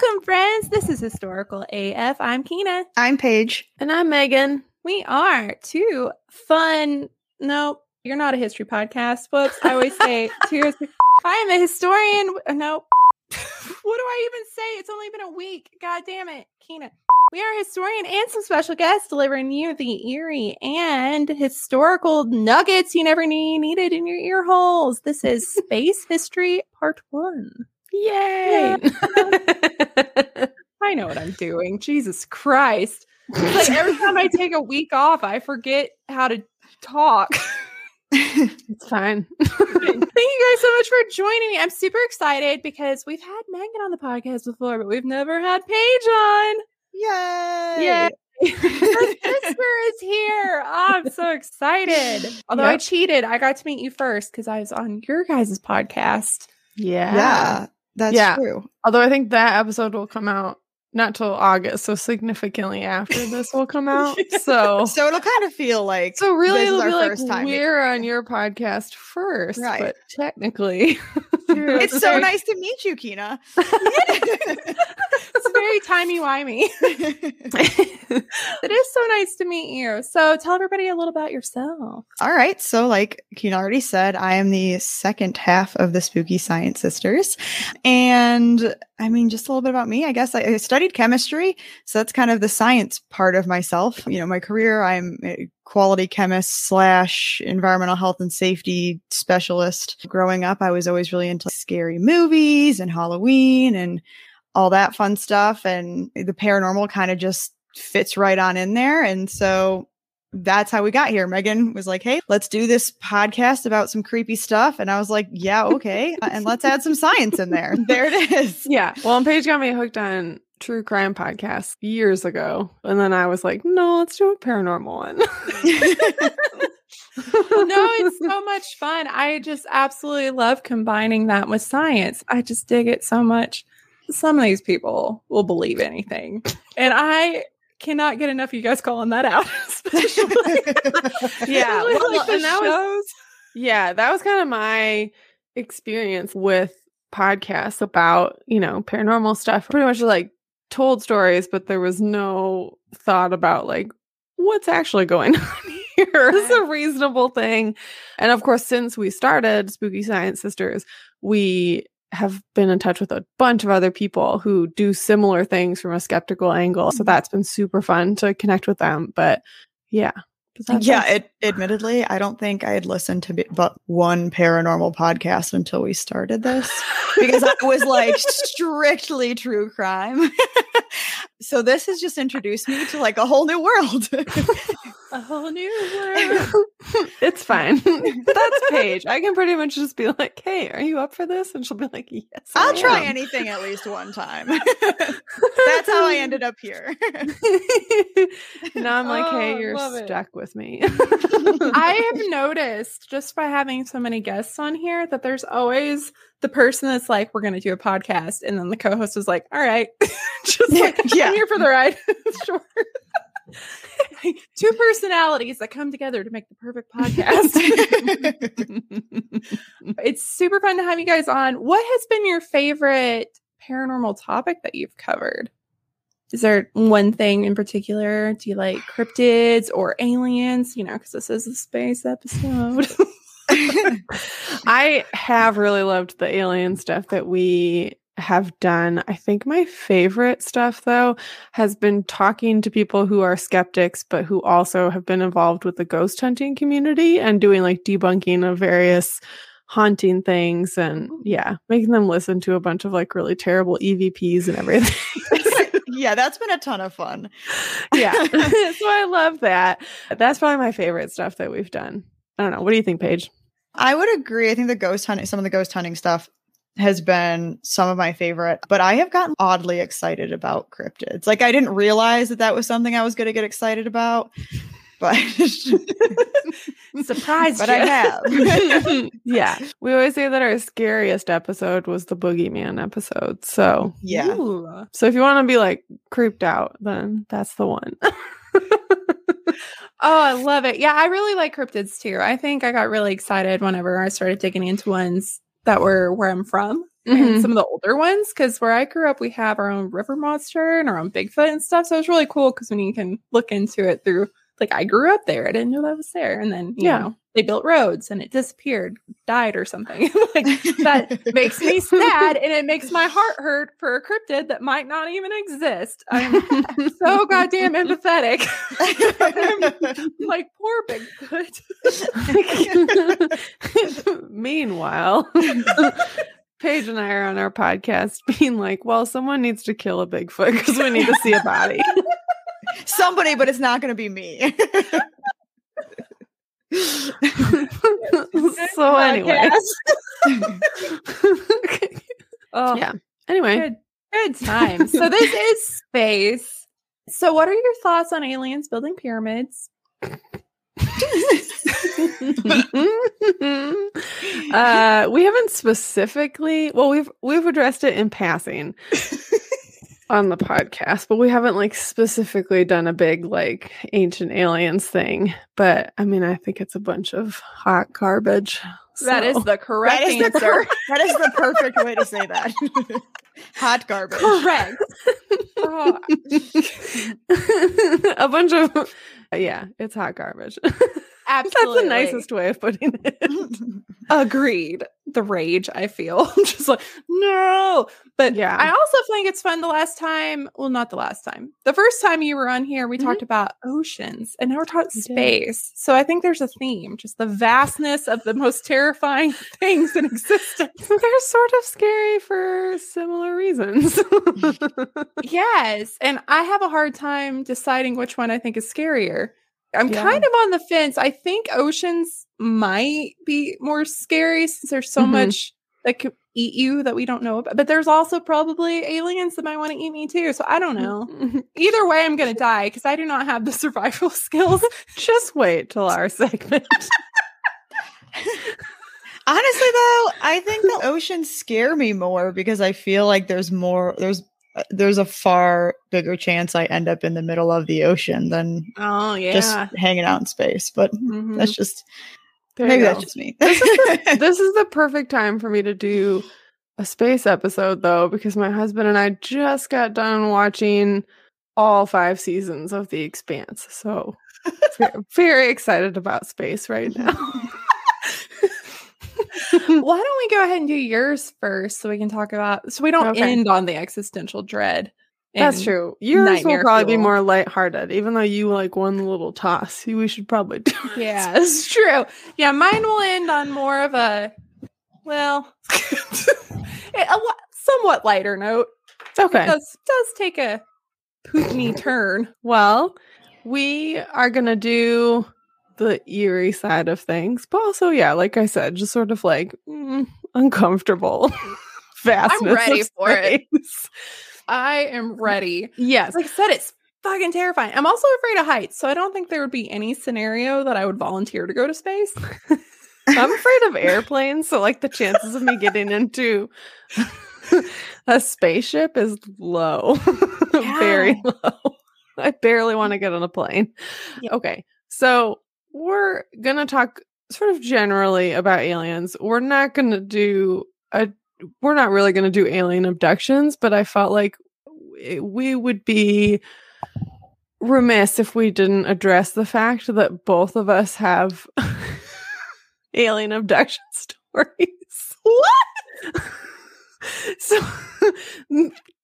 Welcome, friends. This is Historical AF. I'm Kina. I'm Paige. And I'm Megan. We are two fun. No, you're not a history podcast. Whoops. I always say two. I am a historian. No. what do I even say? It's only been a week. God damn it, Kina. We are a historian and some special guests delivering you the eerie and historical nuggets you never knew you needed in your ear holes. This is Space History Part One. Yay! I know what I'm doing. Jesus Christ. It's like every time I take a week off, I forget how to talk. it's fine. Thank you guys so much for joining me. I'm super excited because we've had Megan on the podcast before, but we've never had Paige on. Yay! Yay! Her sister is here. Oh, I'm so excited. Although yep. I cheated, I got to meet you first because I was on your guys' podcast. Yeah. Yeah. That's yeah. true. Although I think that episode will come out not till August, so significantly after this will come out. So, so it'll kind of feel like so. Really, it'll be like time we're on your podcast first, right? But technically, it's so nice to meet you, Kina. very timey wimey. it is so nice to meet you. So, tell everybody a little about yourself. All right. So, like Kina already said, I am the second half of the Spooky Science Sisters, and I mean, just a little bit about me. I guess I, I studied chemistry, so that's kind of the science part of myself. You know, my career, I'm a quality chemist slash environmental health and safety specialist. Growing up, I was always really into scary movies and Halloween and all that fun stuff. And the paranormal kind of just fits right on in there. And so that's how we got here. Megan was like, Hey, let's do this podcast about some creepy stuff. And I was like, Yeah, okay. Uh, and let's add some science in there. There it is. Yeah. Well, and Paige got me hooked on true crime podcast years ago. And then I was like, No, let's do a paranormal one. no, it's so much fun. I just absolutely love combining that with science. I just dig it so much. Some of these people will believe anything. And I cannot get enough of you guys calling that out. yeah. Well, like and that was yeah, that was kind of my experience with podcasts about, you know, paranormal stuff. Pretty much like told stories, but there was no thought about like what's actually going on here is a reasonable thing. And of course, since we started Spooky Science Sisters, we have been in touch with a bunch of other people who do similar things from a skeptical angle. So mm-hmm. that's been super fun to connect with them. But yeah. Yeah, it, admittedly, I don't think I had listened to but one paranormal podcast until we started this because I was like strictly true crime. so this has just introduced me to like a whole new world. a whole new world. it's fine. That's Paige. I can pretty much just be like, "Hey, are you up for this?" And she'll be like, "Yes." I'll try anything at least one time. That's how I ended up here. now I'm like, "Hey, oh, you're stuck it. with me." I have noticed just by having so many guests on here that there's always the person that's like, "We're going to do a podcast," and then the co-host is like, "All right, just like, yeah. I'm here for the ride." sure. Two personalities that come together to make the perfect podcast. it's super fun to have you guys on. What has been your favorite paranormal topic that you've covered? Is there one thing in particular? Do you like cryptids or aliens? You know, because this is a space episode. I have really loved the alien stuff that we have done. I think my favorite stuff, though, has been talking to people who are skeptics, but who also have been involved with the ghost hunting community and doing like debunking of various haunting things and yeah, making them listen to a bunch of like really terrible EVPs and everything. yeah, that's been a ton of fun. yeah. so I love that. That's probably my favorite stuff that we've done. I don't know. What do you think, Paige? I would agree. I think the ghost hunting, some of the ghost hunting stuff has been some of my favorite, but I have gotten oddly excited about cryptids. Like I didn't realize that that was something I was going to get excited about, but surprise! But you. I have. yeah, we always say that our scariest episode was the boogeyman episode. So yeah. Ooh. So if you want to be like creeped out, then that's the one. Oh, I love it. Yeah, I really like cryptids too. I think I got really excited whenever I started digging into ones that were where I'm from. and Mhm. some of the older ones because where I grew up, we have our own river monster and our own Bigfoot and stuff. So it's really cool because when you can look into it through, like, I grew up there, I didn't know that was there, and then you Yeah. know they built roads and it disappeared, died or something. like that makes me sad, and it makes my heart hurt for a cryptid that might not even exist. I'm so goddamn empathetic. I'm like poor Bigfoot. Meanwhile, Paige and I are on our podcast being like, well, someone needs to kill a Bigfoot because we need to see a body. Somebody, but it's not going to be me. so anyway. Oh, Yeah. Anyway. good, good time. So this is space. So, what are your thoughts on aliens building pyramids? uh we haven't specifically well we've we've addressed it in passing on the podcast but we haven't like specifically done a big like ancient aliens thing but i mean i think it's a bunch of hot garbage That is the correct That is the answer. cor- that is the perfect way to say that. Hot garbage. correct. Oh, a bunch of yeah it's hot garbage absolutely. that's the nicest way of putting it Agreed. The rage I feel. I'm just like, no. But Yeah. I also think it's fun the last time. Well, not the last time. The first time you were on here, we Mhm. talked about oceans and now we're talking We did. space. So I think there's a theme, just the vastness of the most terrifying things in existence. they're sort of scary for similar reasons yes. And I have a hard time deciding which one I think is scarier. I'm Yeah. kind of on the fence. I think oceans might be more scary since there's so Mhm. much that could eat you that we don't know about. But there's also probably aliens that might want to eat me too. So I don't know. Either way, I'm going to die because I do not have the survival skills. Just wait till our segment. Honestly, though, I think the oceans scare me more because I feel like there's more. There's there's a far bigger chance I end up in the middle of the ocean than Oh, yeah. just hanging out in space. But Mhm. that's just There maybe that's just me. this is the perfect time for me to do a space episode though because my husband and I just got done watching all five seasons of The Expanse. So ve- very excited about space right now. Why don't we go ahead and do yours first so we can talk about so we don't Okay. end on the existential dread. That's true. Yours will probably be fuel. more lighthearted, even though you like one little toss. We should probably do it. Yeah, it's true. Yeah, mine will end on more of a well, a somewhat lighter note. Okay. It does does take a pootny turn. Well, we are going to do the eerie side of things, but also, yeah, like I said, just sort of like mm, uncomfortable vastness. I'm ready for it. I am ready. Yes. Like I said, it's fucking terrifying. I'm also afraid of heights, so I don't think there would be any scenario that I would volunteer to go to space. I'm afraid of airplanes, so like the chances of me getting into a spaceship is low. Very low. I barely want to get on a plane. Yep. Okay. So we're going to talk sort of generally about aliens. We're not going to do a we're not really going to do alien abductions, but I felt like we would be remiss if we didn't address the fact that both of us have alien abduction stories. What? so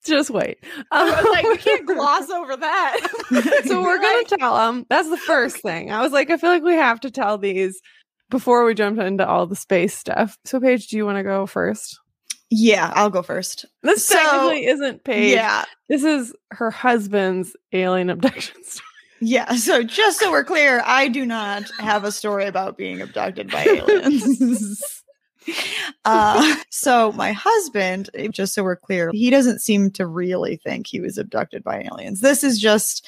just wait. I was like, we can't gloss over that. so we're gonna tell them. That's the first thing. I was like, I feel like we have to tell these before we jump into all the space stuff. So, Paige, do you want to go first? yeah, I'll go first. This So- technically isn't Paige. Yeah, This is her husband's alien abduction story. yeah. So just so we're clear, I do not have a story about being abducted by aliens. Uh, so my husband, eh, just so we're clear, he doesn't seem to really think he was abducted by aliens. This is just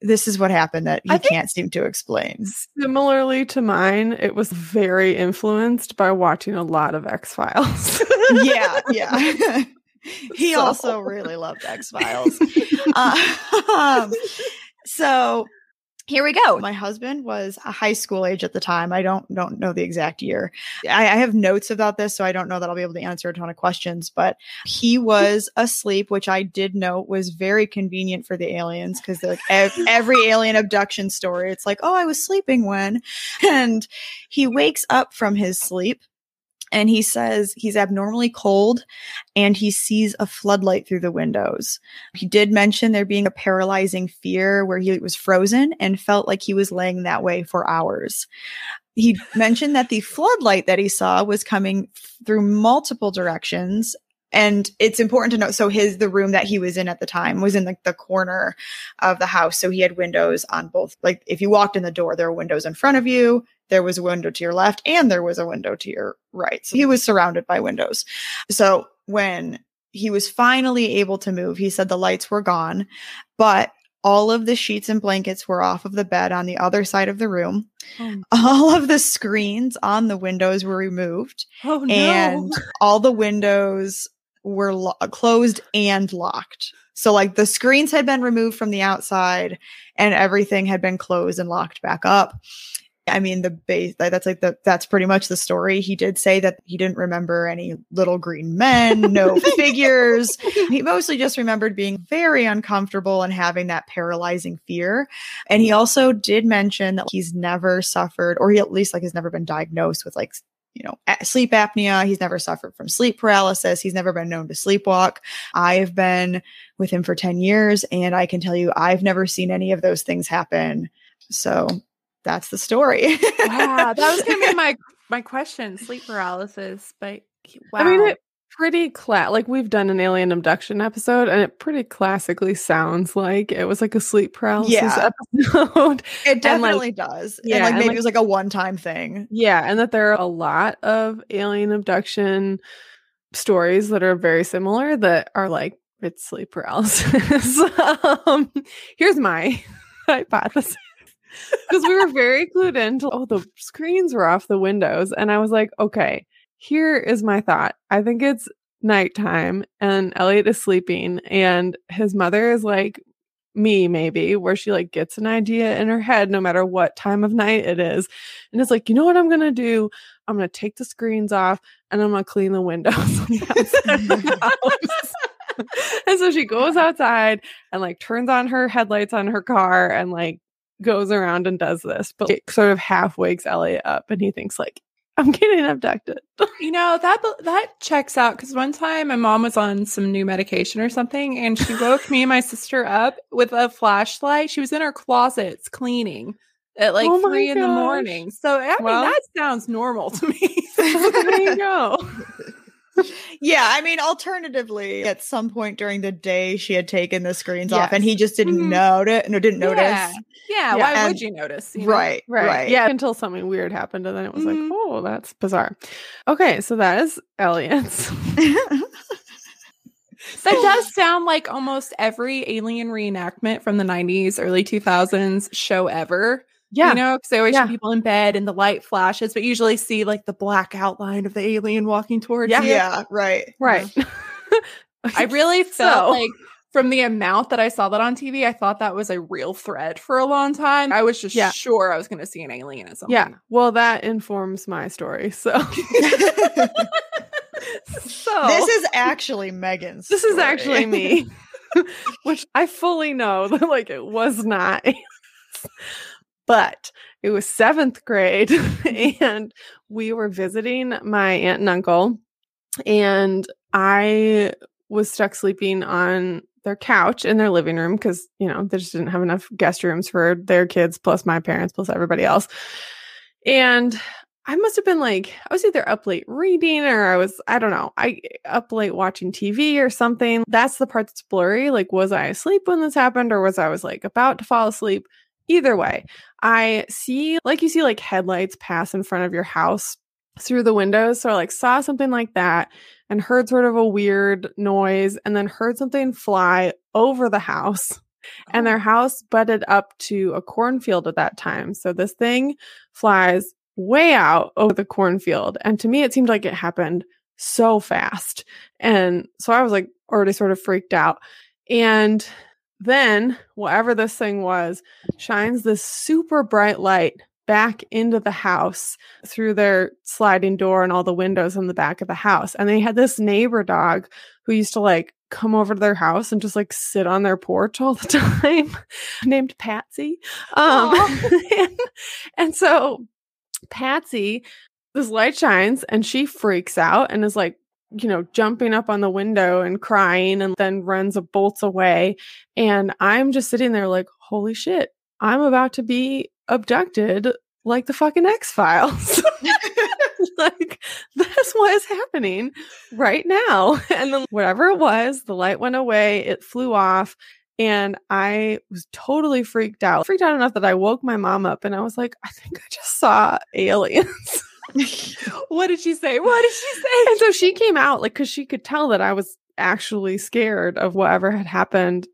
this is what happened that he can't seem to explain. Similarly to mine, it was very influenced by watching a lot of X Files. yeah, yeah. he So- also really loved X Files. uh, um, so here we go. My husband was a high school age at the time. I don't don't know the exact year. I, I, have notes about this, so I don't know that I'll be able to answer a ton of questions. But he was asleep, which I did note was very convenient for the aliens because like ev- every alien abduction story, it's like, oh, I was sleeping when, and he wakes up from his sleep and he says he's abnormally cold and he sees a floodlight through the windows. He did mention there being a paralyzing fear where he was frozen and felt like he was laying that way for hours. He mentioned that the floodlight that he saw was coming through multiple directions and it's important to note so his the room that he was in at the time was in like the corner of the house so he had windows on both like if you walked in the door there were windows in front of you there was a window to your left and there was a window to your right. So he was surrounded by windows. So when he was finally able to move, he said the lights were gone, but all of the sheets and blankets were off of the bed on the other side of the room. Oh. All of the screens on the windows were removed. Oh, no. And all the windows were lo- closed and locked. So, like, the screens had been removed from the outside and everything had been closed and locked back up. I mean, the base that's like the that's pretty much the story. He did say that he didn't remember any little green men, no figures. He mostly just remembered being very uncomfortable and having that paralyzing fear. And he also did mention that he's never suffered, or he at least like has never been diagnosed with like you know, sleep apnea. He's never suffered from sleep paralysis. He's never been known to sleepwalk. I have been with him for 10 years and I can tell you I've never seen any of those things happen. So that's the story. wow, that was gonna be my my question: sleep paralysis. But wow, I mean, it pretty cla- like we've done an alien abduction episode, and it pretty classically sounds like it was like a sleep paralysis yeah. episode. It definitely like, does. Yeah, and like maybe and like, it was like a one time thing. Yeah, and that there are a lot of alien abduction stories that are very similar that are like it's sleep paralysis. um, here's my hypothesis because we were very clued into oh the screens were off the windows and i was like okay here is my thought. I think it's nighttime and elliot is sleeping and his mother is like me maybe where she like gets an idea in her head no matter what time of night it is and it's like you know what i'm gonna do? I'm gonna take the screens off and i'm gonna clean the windows and so she goes outside and like turns on her headlights on her car and like goes around and does this, but it sort of half wakes Elliot up and he thinks like, I'm getting abducted. you know, that that checks out because one time my mom was on some new medication or something and she woke me and my sister up with a flashlight. She was in her closets cleaning at like oh three in the morning. So I well, mean that sounds normal to me. there you go yeah, I mean, alternatively, at some point during the day, she had taken the screens yes. off, and he just didn't mm-hmm. notice. No, didn't notice. Yeah, yeah. why and, would you notice? You know? right, right, right, Yeah, until something weird happened, and then it was mm-hmm. like, oh, that's bizarre. Okay, so that is aliens. that does sound like almost every alien reenactment from the 90s, early 2000s show ever. Yeah. You know, because they always yeah. show people in bed and the light flashes, but usually see like the black outline of the alien walking towards yeah. you. Yeah, right. Right. I really felt so. like from the amount that I saw that on TV, I thought that was a real threat for a long time. I was just yeah. sure I was going to see an alien at some yeah. Well, that informs my story. So. so this is actually Megan's. This story. is actually me, which I fully know that like it was not but it was seventh grade mm-hmm. and we were visiting my aunt and uncle and i was stuck sleeping on their couch in their living room because you know they just didn't have enough guest rooms for their kids plus my parents plus everybody else. And i must have been like i was either up late reading or i was i don't know i up late watching tv or something. That's the part that's blurry like was i asleep when this happened or was i was like about to fall asleep Either way, I see like you see like headlights pass in front of your house through the windows. So I like saw something like that and heard sort of a weird noise and then heard something fly over the house. And oh. their oh. house butted up to a cornfield at that time. So this thing flies way out over the cornfield. And to me, it seemed like it happened so fast. And so I was like already sort of freaked out. And then whatever this thing was shines this super bright light back into the house through their sliding door and all the windows in the back of the house. And they had this neighbor dog who used to like come over to their house and just like sit on their porch all the time named Patsy. Um, and, and so Patsy, this light shines and she freaks out and is like, you know, jumping up on the window and crying and then runs a bolts away. And I'm just sitting there like, holy shit, I'm about to be abducted like the fucking X Files. like, that's what is happening right now. And then, whatever it was, the light went away, it flew off. And I was totally freaked out. Freaked out enough that I woke my mom up and I was like, I think I just saw aliens. what did she say? What did she say? And so she came out, like, because she could tell that I was actually scared of whatever had happened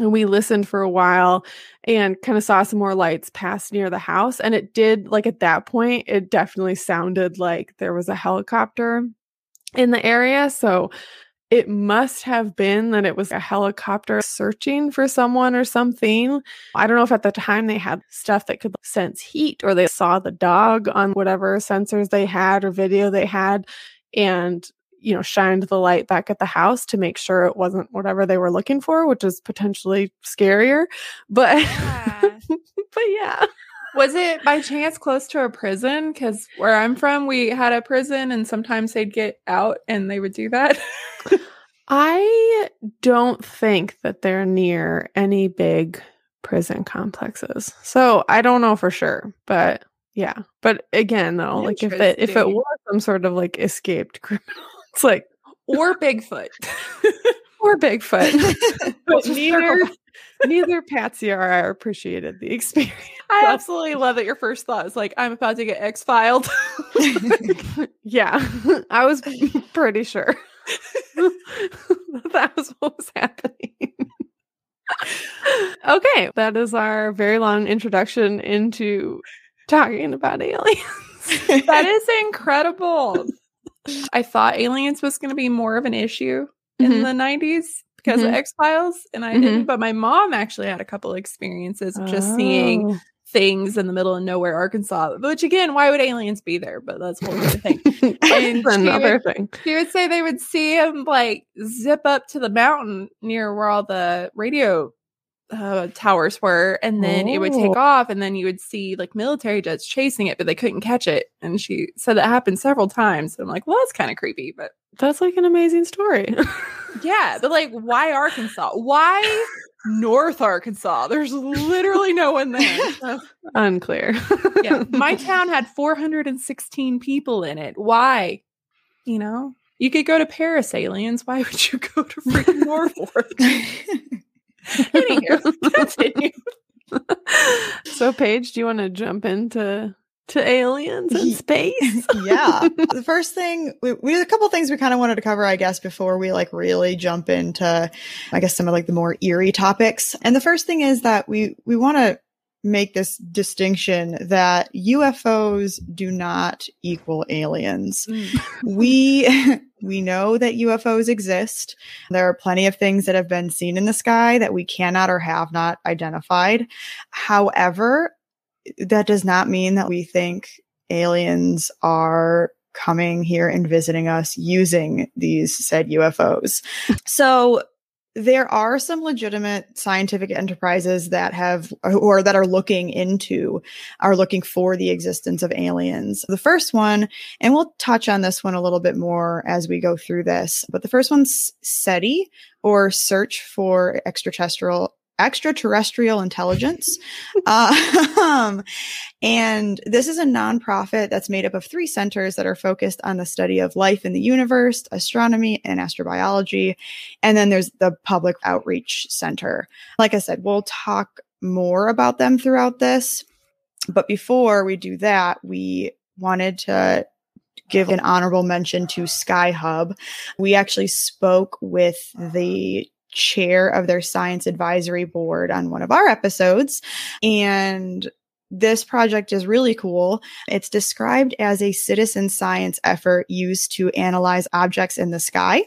and we listened for a while and kind of saw some more lights pass near the house and it did like at that point it definitely sounded like there was a helicopter in the area so it must have been that it was a helicopter searching for someone or something. I don't know if at the time they had stuff that could sense heat or they saw the dog on whatever sensors they had or video they had and you know, shined the light back at the house to make sure it wasn't whatever they were looking for, which is potentially scarier. But, yeah. but yeah. Was it by chance close to a prison? Because where I'm from, we had a prison and sometimes they'd get out and they would do that. I don't think that they're near any big prison complexes. So I don't know for sure, but yeah. But again though, like if it if it was some sort of like escaped criminal it's like, or Bigfoot. or Bigfoot. but neither neither Patsy or I appreciated the experience. I absolutely love that your first thought was like, I'm about to get X filed. yeah. I was pretty sure that was what was happening. okay, that is our very long introduction into talking about aliens. that is incredible. I thought aliens was going to be more of an issue mm-hmm. in the 90s because mm-hmm. of X Files, and I mm-hmm. didn't. But my mom actually had a couple experiences of just oh. seeing things in the middle of nowhere, Arkansas. Which again, why would aliens be there? But that's one other thing. and another would, thing. She would say they would see him like zip up to the mountain near where all the radio uh, towers were, and then oh. it would take oh. off, and then you would see like military jets chasing it, but they couldn't catch it. And she said that happened several times. I'm like, well, that's kind of creepy, but that's like an amazing story. yeah, but like, why Arkansas? Why North Arkansas? There's literally no one there. Unclear. yeah, my town had 416 people in it. Why? You know, you could go to Paris, aliens. Why would you go to freaking Norfork? Anywho, continue. so, Paige, do you want to jump into to aliens in space? yeah. The first thing we, we had a couple things we kind of wanted to cover, I guess, before we like really jump into, I guess, some of like the more eerie topics. And the first thing is that we we want to make this distinction that UFOs do not equal aliens. Mm. we we know that UFOs exist. There are plenty of things that have been seen in the sky that we cannot or have not identified. However, that does not mean that we think aliens are coming here and visiting us using these said UFOs. So there are some legitimate scientific enterprises that have or that are looking into are looking for the existence of aliens. The first one and we'll touch on this one a little bit more as we go through this but the first one's seti or search for extraterrestrial extraterrestrial intelligence. um, and this is a nonprofit that's made up of three centers that are focused on the study of life in the universe, astronomy, and astrobiology. And then there's the Public Outreach Center. Like I said, we'll talk more about them throughout this. But before we do that, we wanted to give an honorable mention to Sky-Hub. We actually spoke with the chair of their science advisory board on one of our episodes. And this project is really cool. It's described as a citizen science effort used to analyze objects in the sky.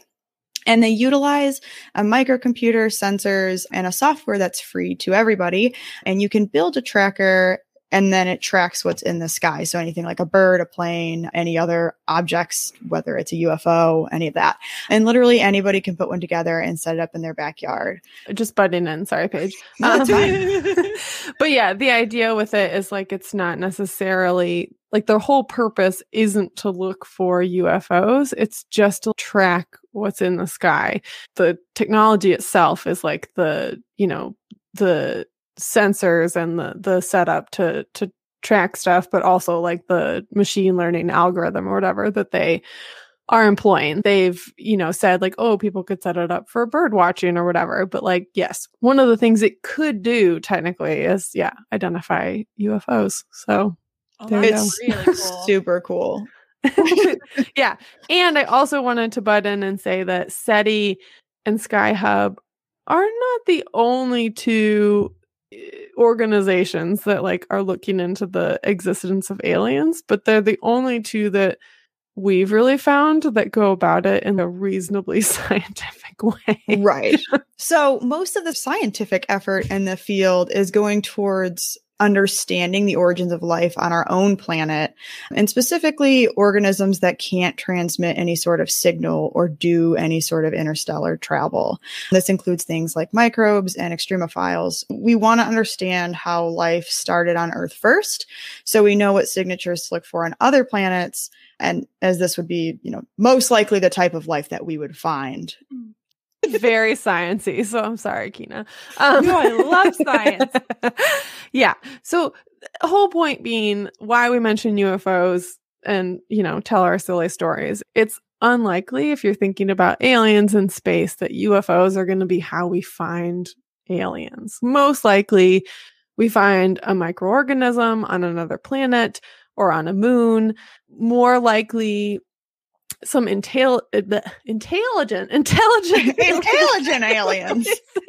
And they utilize a microcomputer, sensors, and a software that's free to everybody. And you can build a tracker and then it tracks what's in the sky. So anything like a bird, a plane, any other objects, whether it's a UFO, any of that. And literally anybody can put one together and set it up in their backyard. Just butting in, sorry, Paige. No, Um, but yeah, the idea with it is like it's not necessarily like the whole purpose isn't to look for UFOs, it's just to track what's in the sky. The technology itself is like the, you know, the sensors and the the setup to to track stuff, but also like the machine learning algorithm or whatever that they are employing. They've, you know, said like, oh, people could set it up for bird watching or whatever. But like, yes, one of the things it could do technically is, yeah, identify UFOs. So Oh, There It's really cool. super cool. yeah. And I also wanted to butt in and say that SETI and Sky Hub are not the only two organizations that like are looking into the existence of aliens, but they're the only two that we've really found that go about it in a reasonably scientific way. Right. so most of the scientific effort in the field is going towards understanding the origins of life on our own planet and specifically organisms that can't transmit any sort of signal or do any sort of interstellar travel. This includes things like microbes and extremophiles. We want to understand how life started on Earth first so we know what signatures to look for on other planets and as this would be, you know, most likely the type of life that we would find hmm. Very sciency. So I'm sorry, Kina. Um, No, I love science. yeah. So whole point being why we mention UFOs and, you know, tell our silly stories. It's unlikely if you're thinking about aliens in space that UFOs are going to be how we find aliens. Most likely we find a microorganism on another planet or on a moon. More likely some intel- uh, intelligent, intelligent, Intelligent aliens.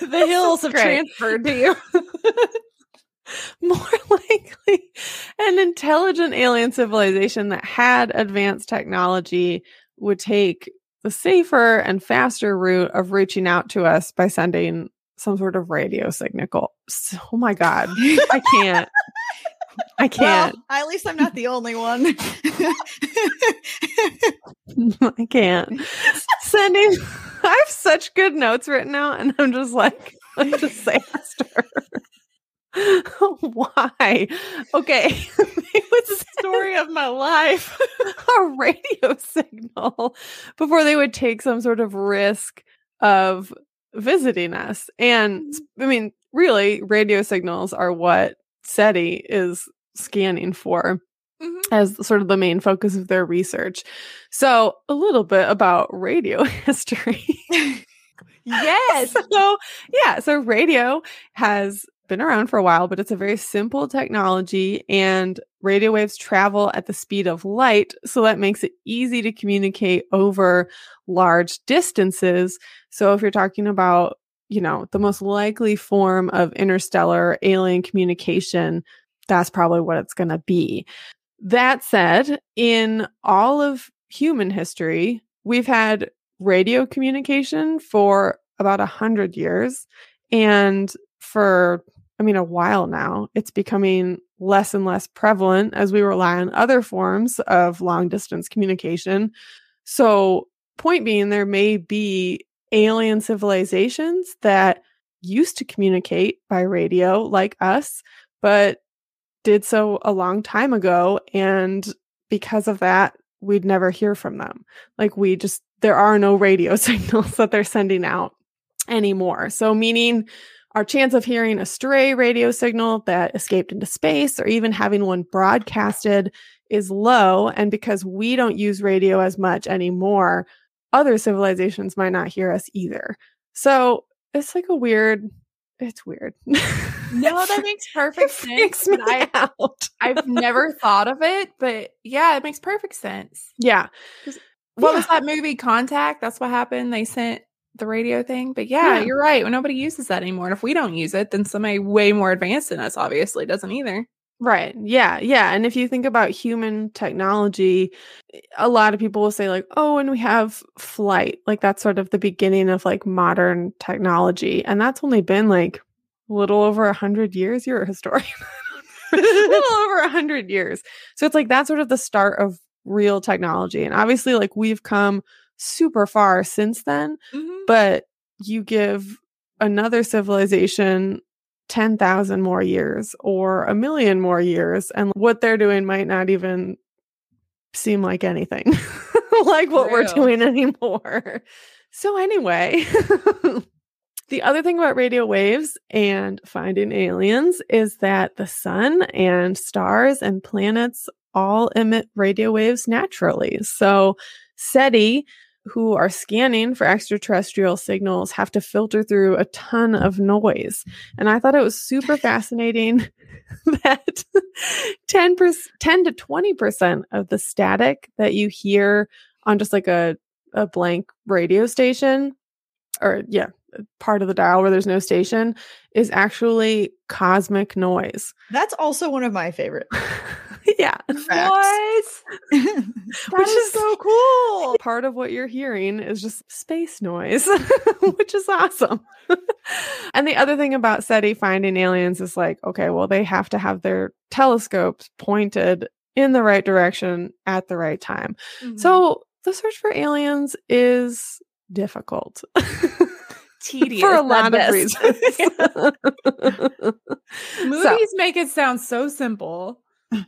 the hills have transferred to you. more likely an intelligent alien civilization that had advanced technology would take the safer and faster route of reaching out to us by sending some sort of radio signal. Oh my god, I can't. I can't. Well, at least I'm not the only one. I can't. Sending I have such good notes written out and I'm just like I'm just faster. Why? Okay. it was the story of my life. a radio signal before they would take some sort of risk of visiting us. And mm-hmm. I mean, really, radio signals are what SETI is scanning for Mhm. as sort of the main focus of their research. So, a little bit about radio history. Yes. so, yeah, so radio has been around for a while, but it's a very simple technology and radio waves travel at the speed of light. So that makes it easy to communicate over large distances. So if you're talking about, you know, the most likely form of interstellar alien communication, that's probably what it's going to be. That said, in all of human history, we've had radio communication for about a hundred years. And for, I mean, a while now, it's becoming less and less prevalent as we rely on other forms of long distance communication. So, point being, there may be alien civilizations that used to communicate by radio like us, but did so a long time ago. And because of that, we'd never hear from them. Like, we just, there are no radio signals that they're sending out anymore. So, meaning our chance of hearing a stray radio signal that escaped into space or even having one broadcasted is low. And because we don't use radio as much anymore, other civilizations might not hear us either. So, it's like a weird, it's weird. No, that makes perfect it freaks sense. me I, out. I've never thought of it, but yeah, it makes perfect sense. yeah. What was that movie Contact? That's what happened. They sent the radio thing. But yeah, Yeah. you're right. Nobody uses that anymore. And if we don't use it, then somebody way more advanced than us obviously doesn't either. Right. Yeah. Yeah. And if you think about human technology, a lot of people will say, like, oh, and we have flight. Like, that's sort of the beginning of like modern technology. And that's only been like a little over a hundred years. You're a historian. a little over a hundred years. So it's like that's sort of the start of real technology. And obviously, like, we've come super far since then, Mhm. but you give another civilization 10,000 more years or a million more years and what they're doing might not even seem like anything like what we're doing anymore. So anyway, the other thing about radio waves and finding aliens is that the sun and stars and planets all emit radio waves naturally. So SETI who are scanning for extraterrestrial signals have to filter through a ton of noise. And I thought it was super fascinating that 10 10 to 20% of the static that you hear on just like a a blank radio station or yeah, part of the dial where there's no station is actually cosmic noise. That's also one of my favorite yeah. What? Which is so cool. Part of what you're hearing is just space noise, which is awesome. and the other thing about SETI finding aliens is like, okay, well, they have to have their telescopes pointed in the right direction at the right time. Mm-hmm. So the search for aliens is difficult tedious for a lot of reasons. Movies make it sound so simple.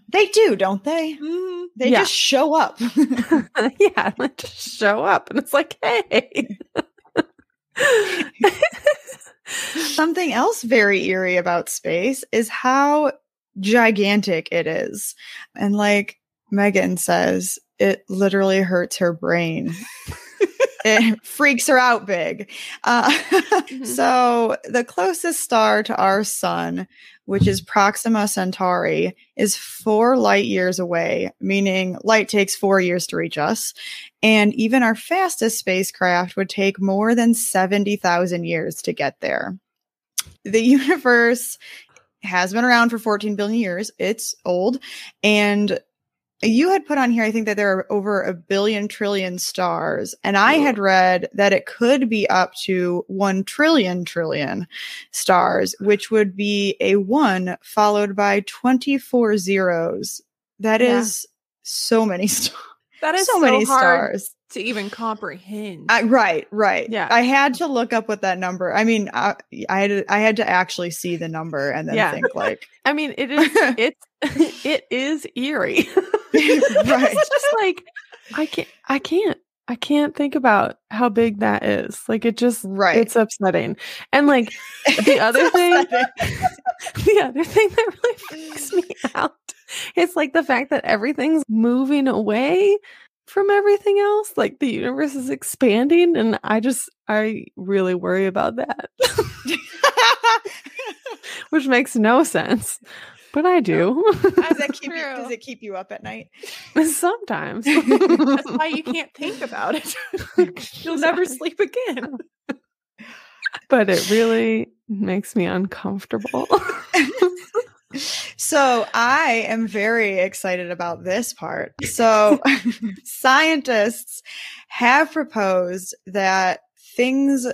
They do, don't they? Mhm. They Yeah. just show up. yeah, like just show up and it's like, hey. Something else very eerie about space is how gigantic it is. And like Megan says, it literally hurts her brain. It freaks her out big. Uh, So, the closest star to our sun, which is Proxima Centauri, is four light years away, meaning light takes four years to reach us. And even our fastest spacecraft would take more than 70,000 years to get there. The universe has been around for 14 billion years. It's old. And you had put on here, I think that there are over a billion trillion stars. And I had read that it could be up to 1 trillion trillion stars, which would be a one followed by 24 zeros. That is Yeah. so many stars. That is so, so, many hard stars. to even comprehend. I, right, right. Yeah. I had to look up what that number. I mean, I, I had to, I had to actually see the number and then Yeah. think like, I mean, it is it's it is eerie. Right. It's just like I can't I can't I can't think about how big that is. Like it just right. it's upsetting. And like the other thing the other thing that really freaks me out is like the fact that everything's moving away from everything else. Like the universe is expanding and I just I really worry about that. Which makes no sense. But I do. does that keep you, does it keep you up at night? Sometimes. That's why you can't think about it. You'll never sleep again. but it really makes me uncomfortable. So I am very excited about this part. So scientists have proposed that things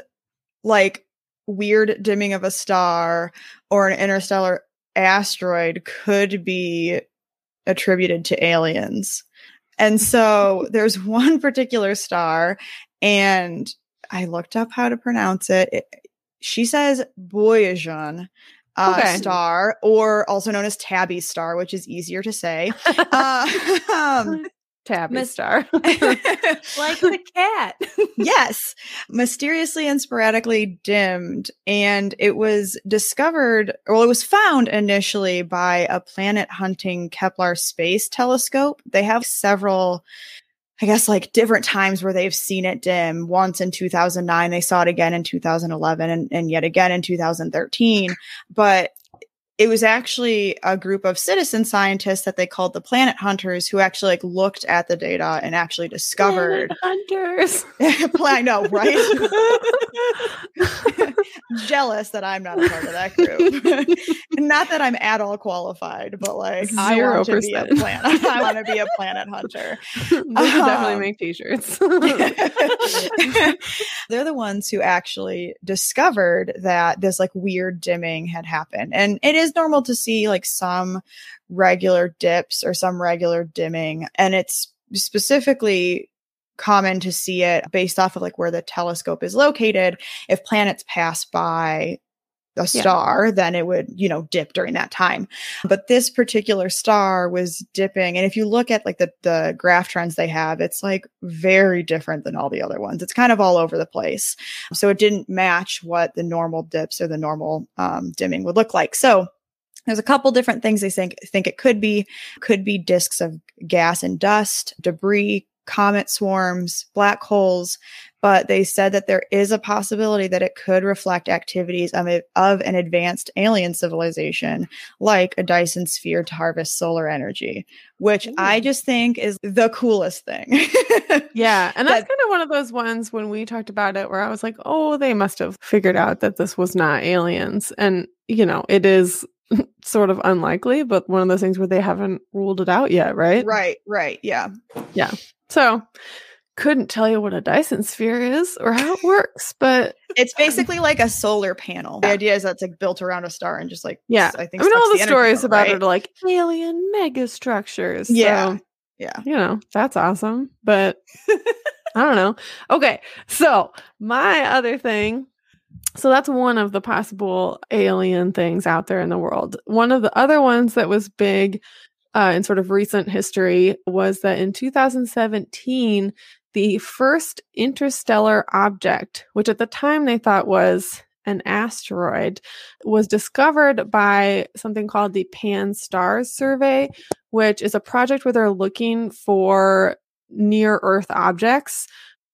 like weird dimming of a star or an interstellar asteroid could be attributed to aliens. And so there's one particular star and I looked up how to pronounce it. it she says Boyajian uh, Okay. star, or also known as Tabby star, which is easier to say. uh, um, Tabby Miss- star. Like the cat. yes, mysteriously and sporadically dimmed. And it was discovered, well, it was found initially by a planet hunting Kepler space telescope. They have several, I guess, like different times where they've seen it dim. Once in 2009, they saw it again in 2011, and, and yet again in 2013. But it was actually a group of citizen scientists that they called the planet hunters who actually like looked at the data and actually discovered Planet hunters. I know, right? jealous that I'm not a part of that group. not that I'm at all qualified, but like I want to be a planet. I want to be a planet hunter. they um, definitely make t-shirts. they're the ones who actually discovered that this like weird dimming had happened. And it is normal to see like some regular dips or some regular dimming. And it's specifically common to see it based off of like where the telescope is located. If planets pass by a star, yeah. then it would, you know, dip during that time. But this particular star was dipping. And if you look at like the, the graph trends they have, it's like very different than all the other ones. It's kind of all over the place. So it didn't match what the normal dips or the normal um, dimming would look like. So there's a couple different things they think think it could be could be disks of gas and dust debris comet swarms, black holes, but they said that there is a possibility that it could reflect activities of, a, of an advanced alien civilization like a Dyson sphere to harvest solar energy, which Ooh. I just think is the coolest thing. yeah. And that's that, kind of one of those ones when we talked about it where I was like, oh, they must have figured out that this was not aliens. And, you know, it is sort of unlikely, but one of those things where they haven't ruled it out yet, right? Right, right. Yeah. Yeah. So couldn't tell you what a Dyson sphere is or how it works, but it's basically like a solar panel. The idea is that's like built around a star and just like yeah. I think I mean all the, the stories about right? it are like alien mega structures. Yeah, so, yeah. You know that's awesome, but I don't know. Okay, so my other thing. So that's one of the possible alien things out there in the world. One of the other ones that was big uh, in sort of recent history was that in 2017, the first interstellar object, which at the time they thought was an asteroid, was discovered by something called the Pan-STARRS Survey, which is a project where they're looking for near Earth objects.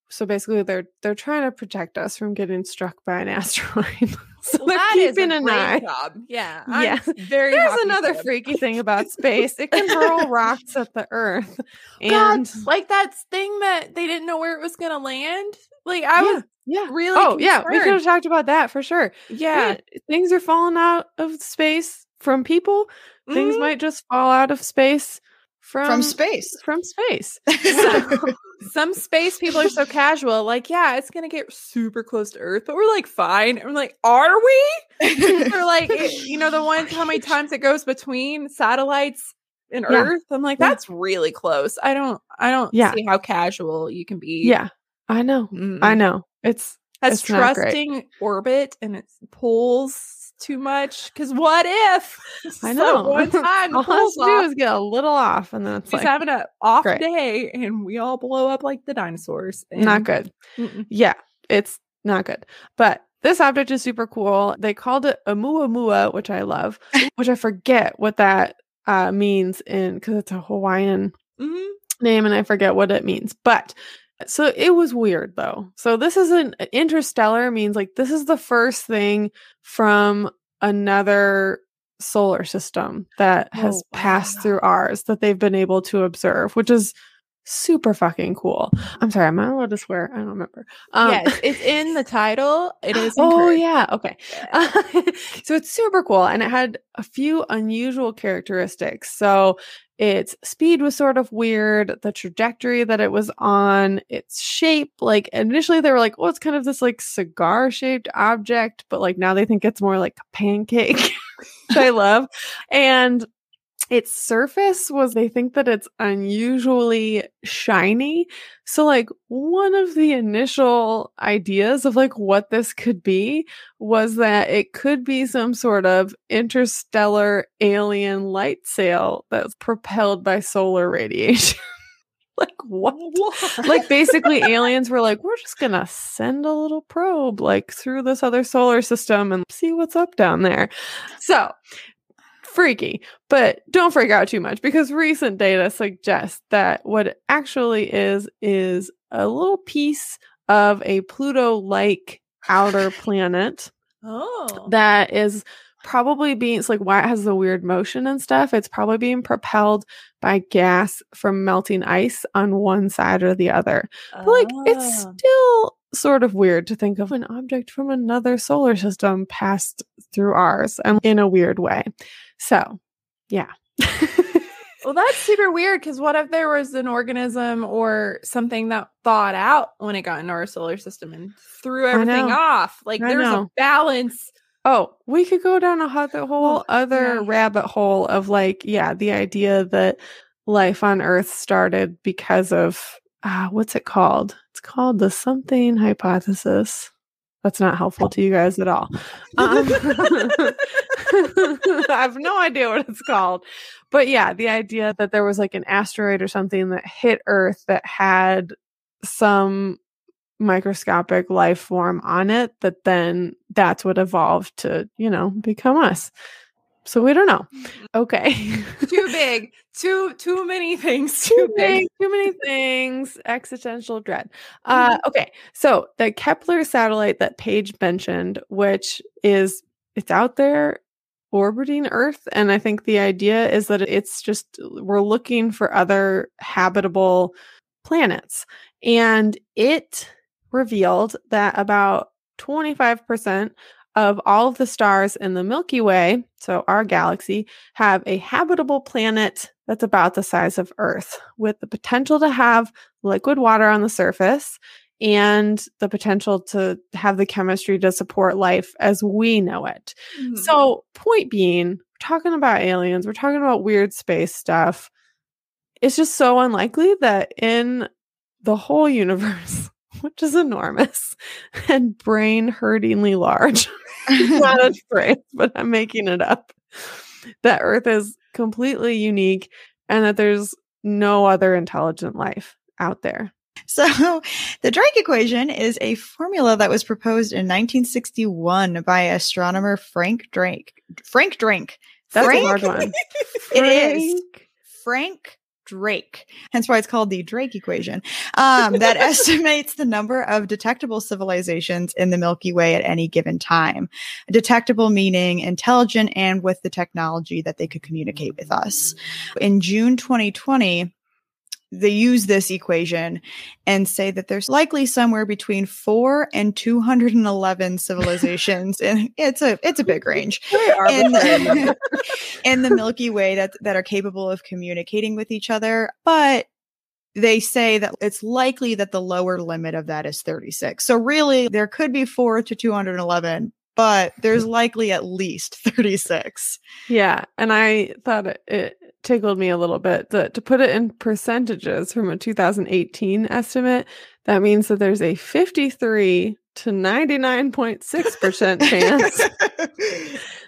So basically, they're they're trying to protect us from getting struck by an asteroid. so well, they're keeping an eye. Job. Yeah, I'm yeah. Very. There's another freaky thing about space. It can hurl rocks at the Earth, and God, like that thing that they didn't know where it was going to land. Like I yeah, was yeah really. Oh concerned. yeah, we could have talked about that for sure. Yeah, things are falling out of space from people. Mm-hmm. Things might just fall out of space from from space. from space. Some space people are so casual like yeah it's gonna get super close to earth but we're like fine. I'm like are we? They're like it, you know the ones how many times it goes between satellites and yeah. earth i'm like that's really close. I don't i don't yeah. see how casual you can be. Yeah. I know. Mm i know. It's has it's trusting orbit and its poles too much. Because what if I know so one time all has to do is get a little off, and then it's he's like, having an off great. day, and we all blow up like the dinosaurs. And- not good. Mm-mm. Yeah, it's not good. But this object is super cool. They called it a Oumuamua, which I love, which I forget what that uh, means in because it's a Hawaiian mm-hmm. name, and I forget what it means. But so it was weird though. So this is an interstellar means like this is the first thing from another solar system that has oh, wow. passed through ours that they've been able to observe, which is super fucking cool. I'm sorry, am I allowed to swear? I don't remember. Um, yes, it's in the title. It is. Oh yeah, okay. Uh, so it's super cool, and it had a few unusual characteristics. So its speed was sort of weird. The trajectory that it was on, its shape, like initially they were like, oh, it's kind of this like cigar shaped object, but like now they think it's more like a pancake, which I love. And its surface was they think that it's unusually shiny. So like one of the initial ideas of like what this could be was that it could be some sort of interstellar alien light sail that's propelled by solar radiation. like what? what? like basically aliens were like we're just going to send a little probe like through this other solar system and see what's up down there. So, freaky, but don't freak out too much because recent data suggests that what it actually is is a little piece of a Pluto like outer planet. Oh. That is probably being it's like why it has the weird motion and stuff. It's probably being propelled by gas from melting ice on one side or the other. But like it's oh. still sort of weird to think of an object from another solar system passed through ours and in a weird way. So, yeah. well, that's super weird because what if there was an organism or something that thawed out when it got into our solar system and threw everything off? Like I there's know. a balance. Oh, we could go down a whole other yeah. rabbit hole of like, yeah, the idea that life on Earth started because of uh, what's it called? It's called the something hypothesis. That's not helpful to you guys at all. Um, I have no idea what it's called. But yeah, the idea that there was like an asteroid or something that hit Earth that had some microscopic life form on it, that then that's what evolved to, you know, become us. So we don't know. Okay. Too big. Too too many things. too Too big, big. too many things, existential dread. Uh, okay, so the Kepler satellite that Paige mentioned, which is it's out there orbiting Earth, and I think the idea is that it's just we're looking for other habitable planets, and it revealed that about twenty five percent of all of the stars in the Milky Way, so our galaxy, have a habitable planet that's about the size of Earth, with the potential to have liquid water on the surface and the potential to have the chemistry to support life as we know it. Mhm. So, point being, we're talking about aliens, we're talking about weird space stuff. It's just so unlikely that in the whole universe, which is enormous and brain hurtingly large, not a phrase, but I'm making it up. That Earth is completely unique and that there's no other intelligent life out there. So, the Drake equation is a formula that was proposed in 1961 by astronomer Frank Drake. Frank Drake. That's Frank? a hard one. It is. Frank. Drake. Hence why it's called the Drake equation. Um, that estimates the number of detectable civilizations in the Milky Way at any given time. Detectable meaning intelligent and with the technology that they could communicate with us. In June 2020, they use this equation and say that there's likely somewhere between four and 211 civilizations. and it's a, it's a big range in the, in the Milky Way that that are capable of communicating with each other, but they say that it's likely that the lower limit of that is 36. So really there could be 4 to 211, but there's likely at least 36. Yeah, and I thought it, it tickled me a little bit that to put it in percentages from a 2018 estimate, that means that there's a 53 to 99.6% chance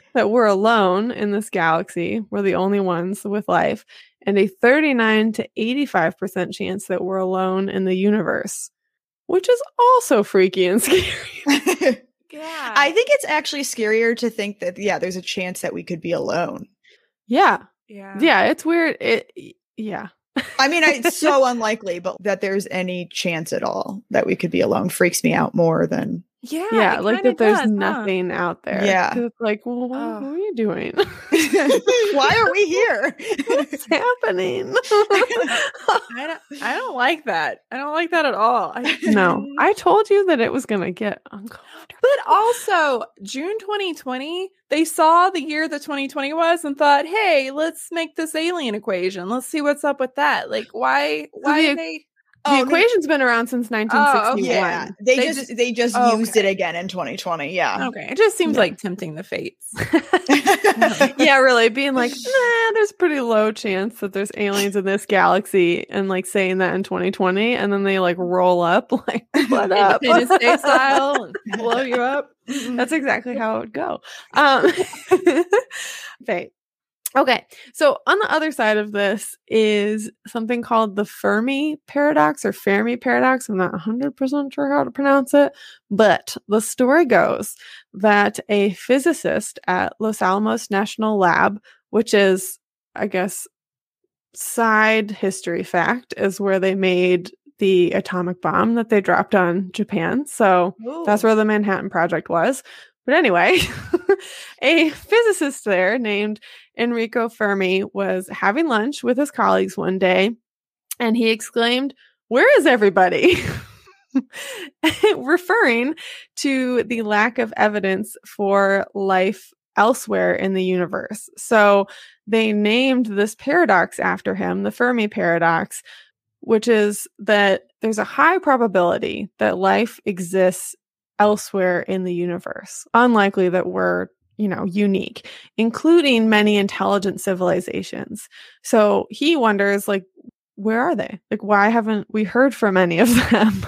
that we're alone in this galaxy. We're the only ones with life, and a 39 to 85% chance that we're alone in the universe, which is also freaky and scary. yeah. I think it's actually scarier to think that yeah, there's a chance that we could be alone. yeah. Yeah. Yeah, it's weird. It yeah. I mean, it's so unlikely, but that there's any chance at all that we could be alone freaks me out more than Yeah. yeah, like that there's does, huh? nothing out there. Yeah, It's like, well, what, Oh. what are you doing? why are we here? What's happening? I don't, I don't like that. I don't like that at all. I, no, I told you that it was going to get uncomfortable. But also, June 2020, they saw the year that 2020 was and thought, "Hey, let's make this alien equation. Let's see what's up with that." Like, why? Why the- they? The Oh, no, equation's been around since 1961. yeah, they, They just, just- they just oh, used okay. it again in 2020. Yeah. Okay, it just seems Yeah. like tempting the fates. yeah, really being like, nah, there's pretty low chance that there's aliens in this galaxy, and like saying that in 2020, and then they like roll up, like, what up? Independence style, blow you up. That's exactly how it would go. Um, fate. Okay, so on the other side of this is something called the Fermi paradox or Fermi paradox. I'm not 100% sure how to pronounce it, but the story goes that a physicist at Los Alamos National Lab, which is, I guess, side history fact, is where they made the atomic bomb that they dropped on Japan. So that's where the Manhattan Project was. But anyway, a physicist there named Enrico Fermi was having lunch with his colleagues one day and he exclaimed, Where is everybody? referring to the lack of evidence for life elsewhere in the universe. So they named this paradox after him, the Fermi paradox, which is that there's a high probability that life exists elsewhere in the universe. Unlikely that we're you know, unique, including many intelligent civilizations. So he wonders, like, where are they? Like, why haven't we heard from any of them?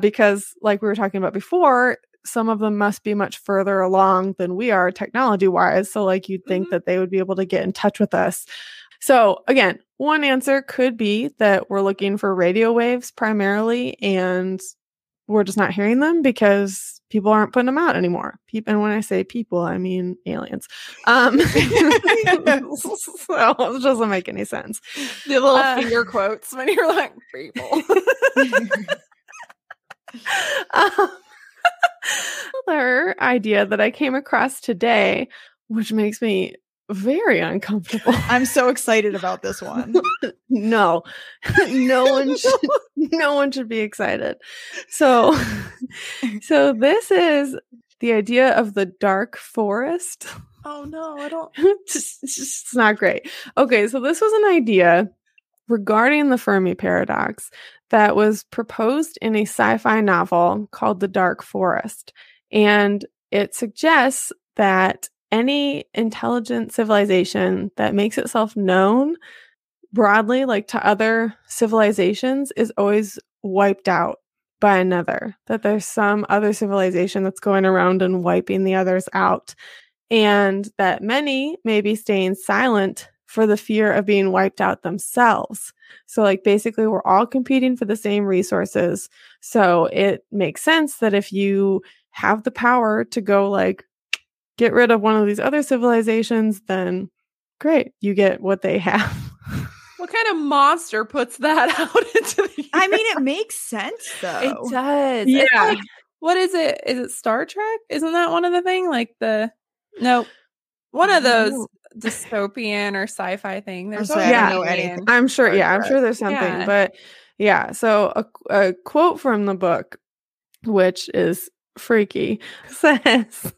because, like we were talking about before, some of them must be much further along than we are technology wise. So, like, you'd think mm-hmm. that they would be able to get in touch with us. So, again, one answer could be that we're looking for radio waves primarily, and we're just not hearing them because people aren't putting them out anymore. People, and when I say people, I mean aliens. Um, so it doesn't make any sense. The little uh, finger quotes when you're like people. um, other idea that I came across today, which makes me very uncomfortable. I'm so excited about this one. no, no one should, no one should be excited. So, so this is the idea of the dark forest. Oh no, I don't. it's, just, it's not great. Okay, so this was an idea regarding the Fermi paradox that was proposed in a sci-fi novel called The Dark Forest, and it suggests that any intelligent civilization that makes itself known broadly, like to other civilizations, is always wiped out by another. That there's some other civilization that's going around and wiping the others out. And that many may be staying silent for the fear of being wiped out themselves. So, like, basically, we're all competing for the same resources. So, it makes sense that if you have the power to go, like, get rid of one of these other civilizations, then great, you get what they have. what kind of monster puts that out into the universe? I mean, it makes sense though. It does. Yeah. Like, what is it? Is it Star Trek? Isn't that one of the thing? Like the no, one of those dystopian or sci-fi thing. There's i sorry, yeah, know anything. I'm sure. Yeah, I'm sure there's something, yeah. but yeah. So a, a quote from the book, which is freaky. Says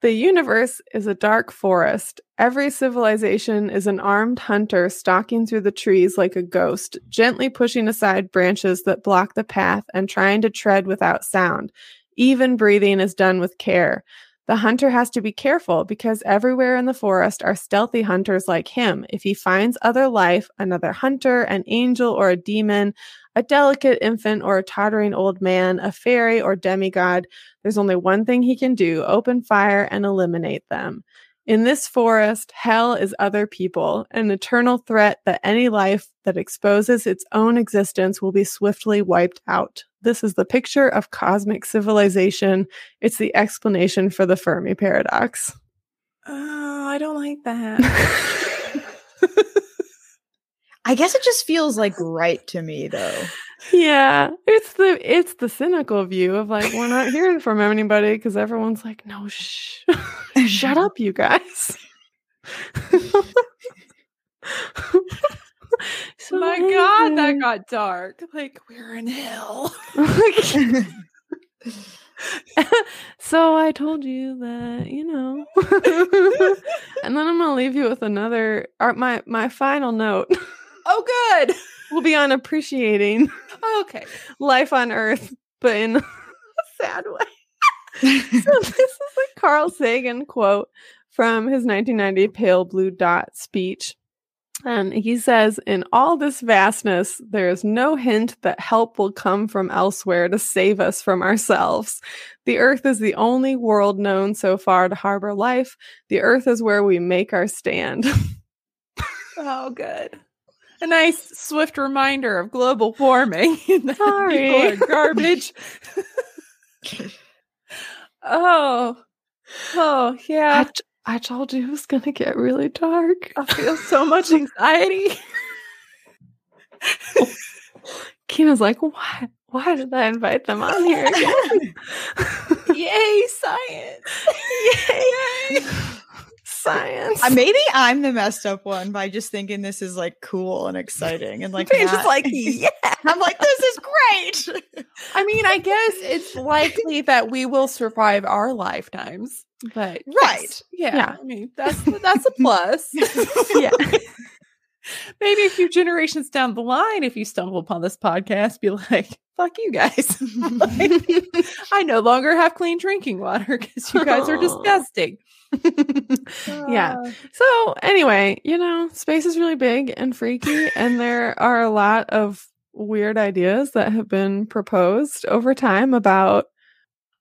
the universe is a dark forest. Every civilization is an armed hunter stalking through the trees like a ghost gently pushing aside branches that block the path and trying to tread without sound. Even breathing is done with care. The hunter has to be careful because everywhere in the forest are stealthy hunters like him. If he finds other life, another hunter, an angel, or a demon, a delicate infant or a tottering old man, a fairy or demigod, there's only one thing he can do open fire and eliminate them. In this forest, hell is other people, an eternal threat that any life that exposes its own existence will be swiftly wiped out. This is the picture of cosmic civilization. It's the explanation for the Fermi paradox. Oh, I don't like that. I guess it just feels like right to me though. Yeah, it's the it's the cynical view of like we're not hearing from anybody because everyone's like, no, shh, shut up, you guys. so my god, that got dark. Like we're in hell. so I told you that, you know. and then I'm gonna leave you with another or my my final note. Oh good. We'll be on appreciating okay. life on Earth, but in a sad way. so this is a Carl Sagan quote from his 1990 Pale Blue Dot speech. And he says, In all this vastness, there is no hint that help will come from elsewhere to save us from ourselves. The earth is the only world known so far to harbor life. The earth is where we make our stand. oh, good. A nice, swift reminder of global warming. Sorry. People are garbage. oh. Oh, yeah. I told you it was going to get really dark. I feel so much anxiety. Kina's like, why? Why did I invite them on here? Yay, science! Yay! Science. Maybe I'm the messed up one by just thinking this is like cool and exciting and like is like, yeah. I'm like this is great. I mean, I guess it's likely that we will survive our lifetimes, but Right. yes, yeah, Yeah. I mean, that's that's a plus. yeah. Maybe a few generations down the line, if you stumble upon this podcast, be like, "Fuck you guys." Like, I no longer have clean drinking water because you guys are disgusting. Yeah. Uh, So anyway, you know, space is really big and freaky, and there are a lot of weird ideas that have been proposed over time about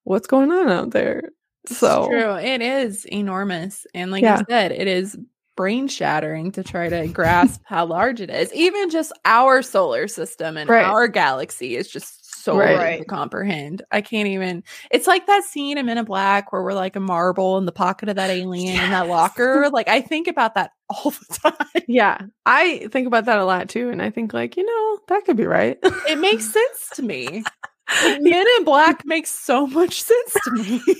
what's going on out there. it's So true. It is enormous, and like Yeah. you said, it is brain shattering to try to grasp how large it is. Even just our solar system and Right. our galaxy is just so Right. hard to comprehend. I can't even. It's like that scene in Men in Black where we're like a marble in the pocket of that alien in that locker. Like I think about that all the time. yeah, I think about that a lot too, and I think like you know that could be right. It makes sense to me. Like, Men in Black makes so much sense to me.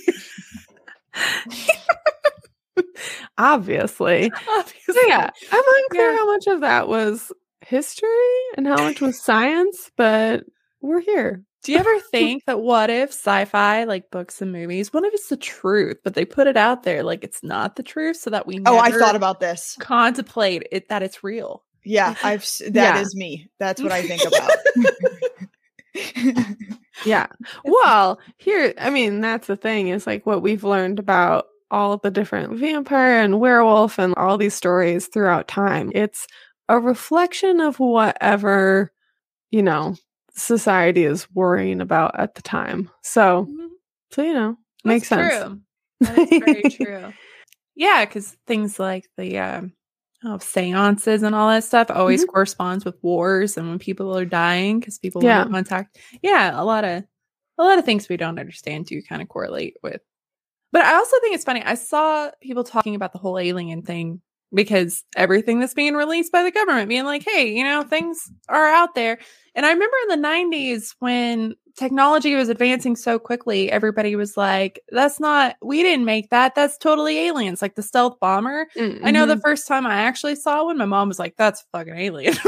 Obviously, Obviously. so yeah, I'm unclear Yeah. how much of that was history and how much was science, but we're here. Do you ever think that what if sci-fi, like books and movies, what if it's the truth, but they put it out there like it's not the truth, so that we oh, I thought about this. contemplate it that it's real. Yeah, I've that is Yeah. me. That's what I think about. Yeah. Well, here, I mean, that's the thing is like what we've learned about all the different vampire and werewolf and all these stories throughout time. It's a reflection of whatever, you know, society is worrying about at the time. So, so you know, makes That's sense. True. That is very true. Yeah, because things like the um, oh, seances and all that stuff always corresponds with wars and when people are dying because people Yeah. contact. Yeah, a lot of a lot of things we don't understand do kind of correlate with. But I also think it's funny. I saw people talking about the whole alien thing because everything that's being released by the government being like, hey, you know, things are out there. And I remember in the 90s when technology was advancing so quickly, everybody was like, that's not, we didn't make that. That's totally aliens, like the stealth bomber. I know Mm-hmm. the first time I actually saw one, my mom was like, that's fucking alien.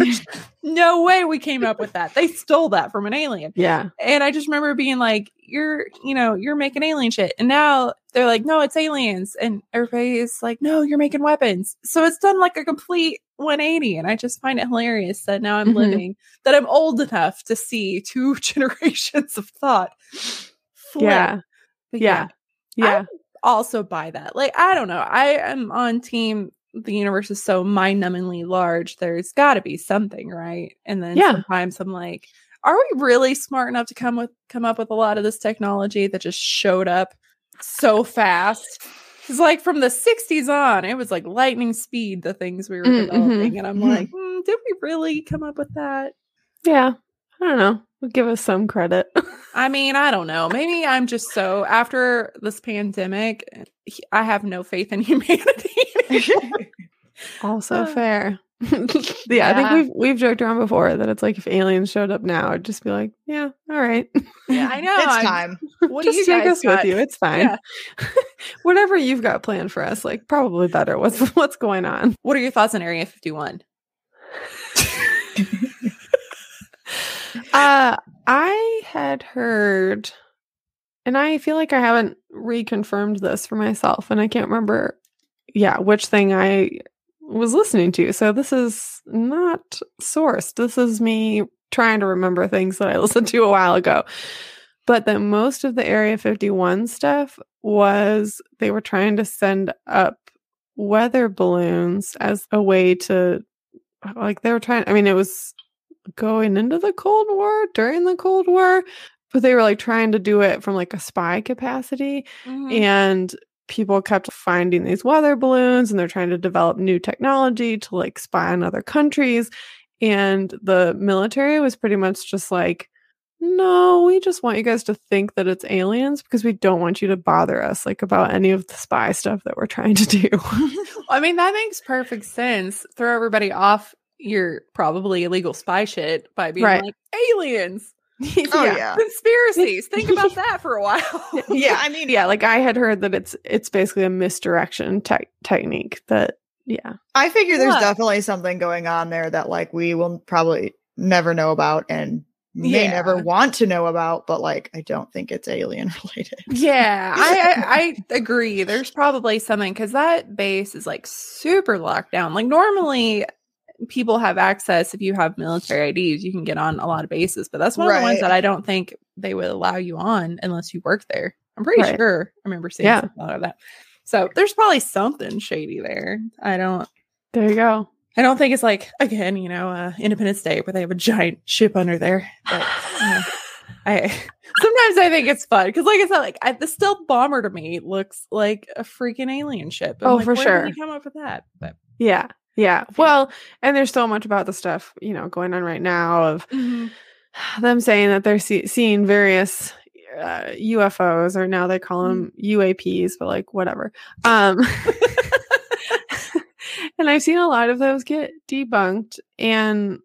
Like, no way we came up with that. They stole that from an alien. yeah. And I just remember being like, you're, you know, you're making alien shit. And now they're like, no, it's aliens. And everybody is like, no, you're making weapons. So it's done like a complete 180. And I just find it hilarious that now I'm Mhm. living, that I'm old enough to see two generations of thought. flip. Yeah. But Yeah. Yeah. also buy that. Like, I don't know. I am on team. The universe is so mind numbingly large. There's got to be something, right? And then Yeah. sometimes I'm like, are we really smart enough to come with come up with a lot of this technology that just showed up so fast? It's like from the 60s on, it was like lightning speed, the things we were Mm, mhm, developing. And I'm mhm. like, hmm, did we really come up with that? Yeah. I don't know. We'll give us some credit. I mean, I don't know. Maybe I'm just so after this pandemic, I have no faith in humanity. Also Uh, fair. yeah, I think we've we've joked around before that it's like if aliens showed up now, I'd just be like, yeah, all right. yeah, I know. it's time. What do you take guys us got? with you. It's fine. Yeah. Whatever you've got planned for us, like probably better. What's what's going on? What are your thoughts on Area 51? Uh I had heard and I feel like I haven't reconfirmed this for myself and I can't remember yeah, which thing I was listening to. So this is not sourced. This is me trying to remember things that I listened to a while ago. But that most of the Area 51 stuff was they were trying to send up weather balloons as a way to like they were trying I mean it was going into the Cold War, during the Cold War, but they were like trying to do it from like a spy capacity Mm-hmm. and people kept finding these weather balloons and they're trying to develop new technology to like spy on other countries and the military was pretty much just like no we just want you guys to think that it's aliens because we don't want you to bother us like about any of the spy stuff that we're trying to do I mean, that makes perfect sense. Throw everybody off your probably illegal spy shit by being Right. like aliens. Oh, yeah. Conspiracies. Think about that for a while. yeah, I mean, yeah, like I had heard that it's it's basically a misdirection te- technique that yeah. I figure there's What? definitely something going on there that like we will probably never know about and may Yeah. never want to know about, but like I don't think it's alien related. Yeah, I, I I agree. There's probably something because that base is like super locked down. Like normally, people have access if you have military IDs, you can get on a lot of bases. But that's one of the ones that I don't think they would allow you on unless you work there. I'm pretty Right. sure. I remember seeing Yeah. something of that. So there's probably something shady there. I don't. There you go. I don't think it's like again, you know, uh, Independence Day where they have a giant ship under there. But you know, I sometimes I think it's fun because, like I said, like I, the stealth bomber to me looks like a freaking alien ship. I'm Oh, like, for where sure. Did come up with that? But Yeah. Yeah. Well, and there's so much about the stuff, you know, going on right now of them saying that they're see- seeing various uh, UFOs or now they call them UAPs, but like whatever. Um, and I've seen a lot of those get debunked. And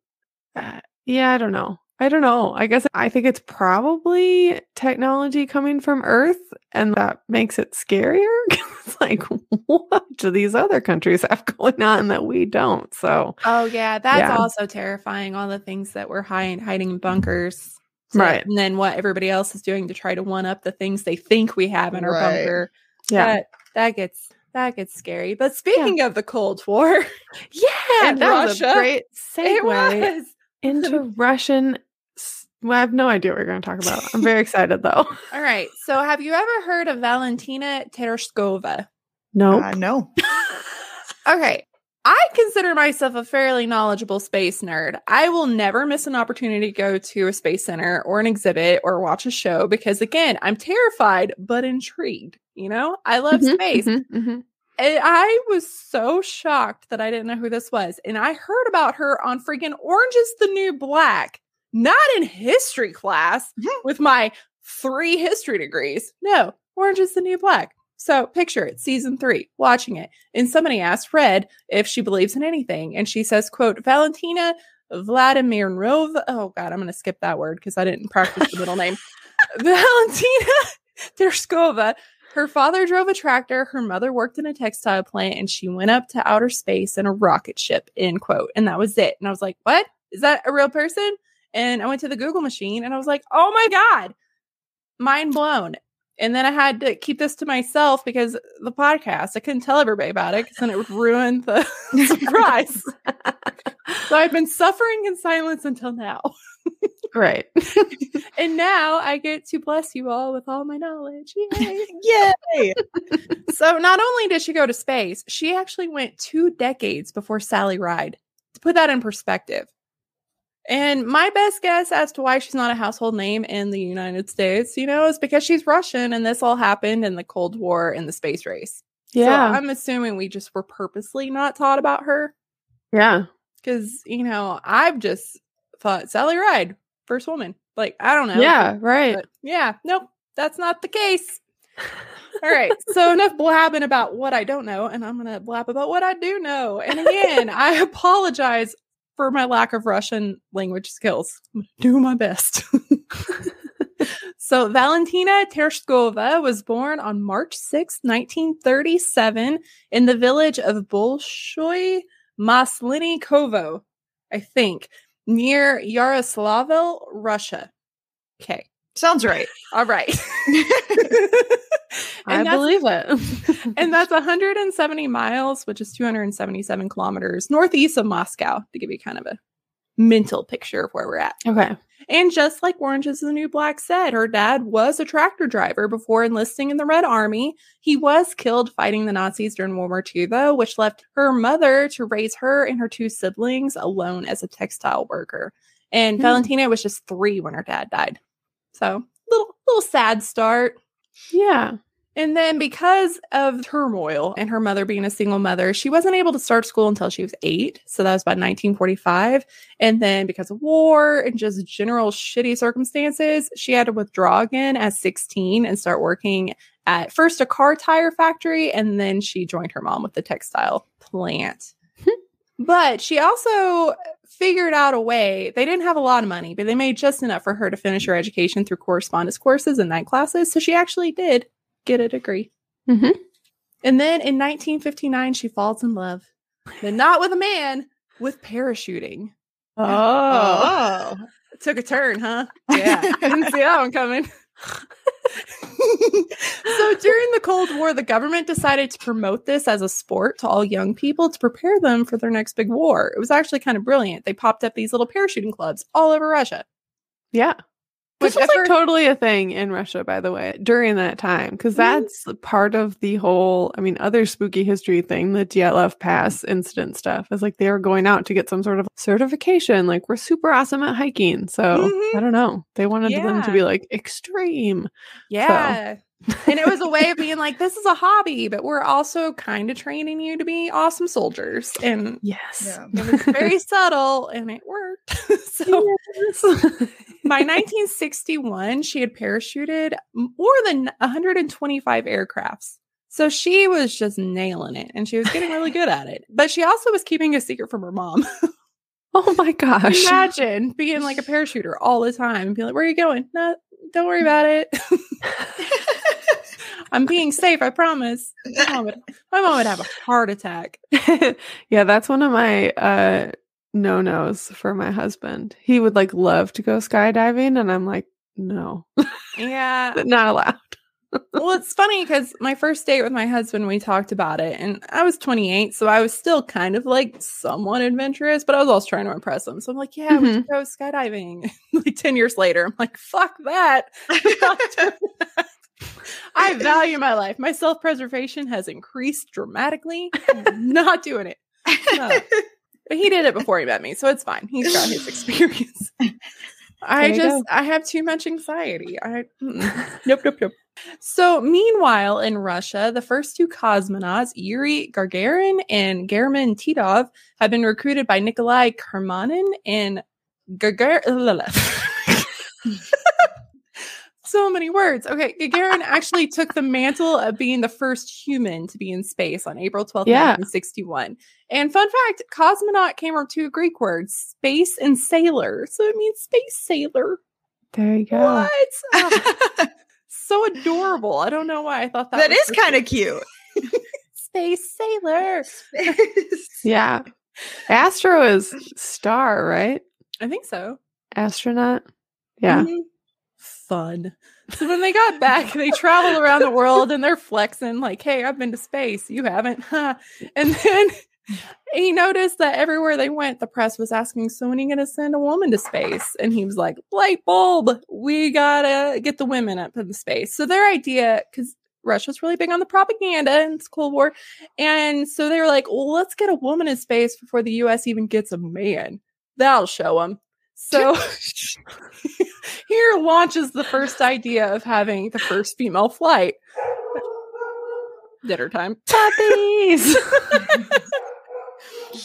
uh, yeah, I don't know. I don't know. I guess I think it's probably technology coming from Earth, and that makes it scarier. it's like, what do these other countries have going on that we don't? So, oh yeah, that's Yeah. also terrifying. All the things that we're hiding hiding in bunkers. Right. And then what everybody else is doing to try to one up the things they think we have in our Right. bunker. yeah. That that gets that gets scary. But speaking of the Cold War, Yeah, in that was a Russia, great it segue was. Into Russian. Well, I have no idea what we're going to talk about. I'm very excited though. All right. So, have you ever heard of Valentina Tereshkova? No, Uh, no. Okay. I consider myself a fairly knowledgeable space nerd. I will never miss an opportunity to go to a space center or an exhibit or watch a show because, again, I'm terrified but intrigued. You know, I love Mhm, space. mhm, mhm. And I was so shocked that I didn't know who this was. And I heard about her on freaking Orange is the New Black, not in history class mm-hmm. with my three history degrees. No, Orange is the New Black. So picture it, season three, watching it. And somebody asked Red if she believes in anything. And she says, quote, Valentina Vladimirov. Oh God, I'm gonna skip that word because I didn't practice the middle name. Valentina Terskova. Her father drove a tractor, her mother worked in a textile plant, and she went up to outer space in a rocket ship, end quote. And that was it. And I was like, What? Is that a real person? And I went to the Google machine and I was like, Oh my God, mind blown. And then I had to keep this to myself because the podcast, I couldn't tell everybody about it because then it would ruin the surprise. so I've been suffering in silence until now. Right. And now I get to bless you all with all my knowledge. Yay. Yay! so not only did she go to space, she actually went two decades before Sally Ride. To put that in perspective. And my best guess as to why she's not a household name in the United States, you know, is because she's Russian and this all happened in the Cold War and the space race. Yeah. So I'm assuming we just were purposely not taught about her. yeah. Because, you know, I've just thought Sally Ride, first woman. Like, I don't know. Yeah. Right. But yeah, nope, that's not the case. All right. So enough blabbing about what I don't know, and I'm gonna blab about what I do know. And again, I apologize for my lack of Russian language skills. Do my best. so Valentina Tereshkova was born on March 6, 1937, in the village of Bolshoy Maslinikovo, I think, near Yaroslavl, Russia. Okay. Sounds right. All right. I believe it. and that's 170 miles, which is 277 kilometers northeast of Moscow, to give you kind of a mental picture of where we're at. okay. And just like Orange is the New Black said, her dad was a tractor driver before enlisting in the Red Army. He was killed fighting the Nazis during World War II, though, which left her mother to raise her and her two siblings alone as a textile worker. And Hmm. Valentina was just three when her dad died. So, little little sad start. Yeah. And then because of turmoil and her mother being a single mother, she wasn't able to start school until she was eight. So that was about 1945. And then because of war and just general shitty circumstances, she had to withdraw again at 16 and start working at first a car tire factory. And then she joined her mom with the textile plant. But she also figured out a way. They didn't have a lot of money, but they made just enough for her to finish her education through correspondence courses and night classes. So she actually did get a degree. Mhm. And then in 1959, she falls in love, but not with a man, with parachuting. Oh. It took a turn, huh? Yeah, didn't see that one coming. so during the Cold War, the government decided to promote this as a sport to all young people to prepare them for their next big war. It was actually kind of brilliant. They popped up these little parachuting clubs all over Russia. Yeah. This Which was like totally a thing in Russia, by the way, during that time, because that's part of the whole, I mean, other spooky history thing, the Dyatlov Pass incident stuff, is like they were going out to get some sort of certification. Like, we're super awesome at hiking. So Mhm. I don't know. They wanted them to be like extreme. Yeah. And it was a way of being like, this is a hobby, but we're also kind of training you to be awesome soldiers. And Yes. Yeah. it was very subtle and it worked. so by 1961, she had parachuted more than 125 aircrafts. So she was just nailing it and she was getting really good at it. But she also was keeping a secret from her mom. oh my gosh. Imagine being like a parachuter all the time and being like, Where are you going? No, don't worry about it. I'm being safe, I promise. My mom would, my mom would have a heart attack. yeah, that's one of my uh no nos for my husband. He would like love to go skydiving, and I'm like, no, Yeah. not allowed. Well, it's funny because my first date with my husband, we talked about it, and I was 28, so I was still kind of like somewhat adventurous, but I was also trying to impress him. So I'm like, yeah, we mm-hmm. should go skydiving. like 10 years later, I'm like, fuck that. I'm not doing that. I value my life. My self preservation has increased dramatically. I'm not doing it. No. But he did it before he met me, so it's fine. He's got his experience. I just go. I have too much anxiety. I nope nope nope. So meanwhile, in Russia, the first two cosmonauts, Yuri Gagarin and German Titov, have been recruited by Nikolai Kamanin and Gagarin. so many words. Okay, Gagarin actually took the mantle of being the first human to be in space on April 12th, Yeah. 1961. And fun fact, cosmonaut came from two Greek words, space and sailor. So it means space sailor. There you go. What? Oh. So adorable. I don't know why I thought that that is kind of cute. space sailor. Yeah. Astro is star, right? I think so. Astronaut. Yeah. Mhm. Fun. So when they got back, they travel around the world and they're flexing like, "Hey, I've been to space. You haven't." Huh? And then he noticed that everywhere they went, the press was asking, "So when are you going to send a woman to space?" And he was like, "Light bulb. We gotta get the women up in the space." So their idea, because Russia's really big on the propaganda and it's Cold War, and so they were like, "Well, let's get a woman in space before the U.S. even gets a man. That'll show them." So here launches the first idea of having the first female flight. Dinner time. Puppies.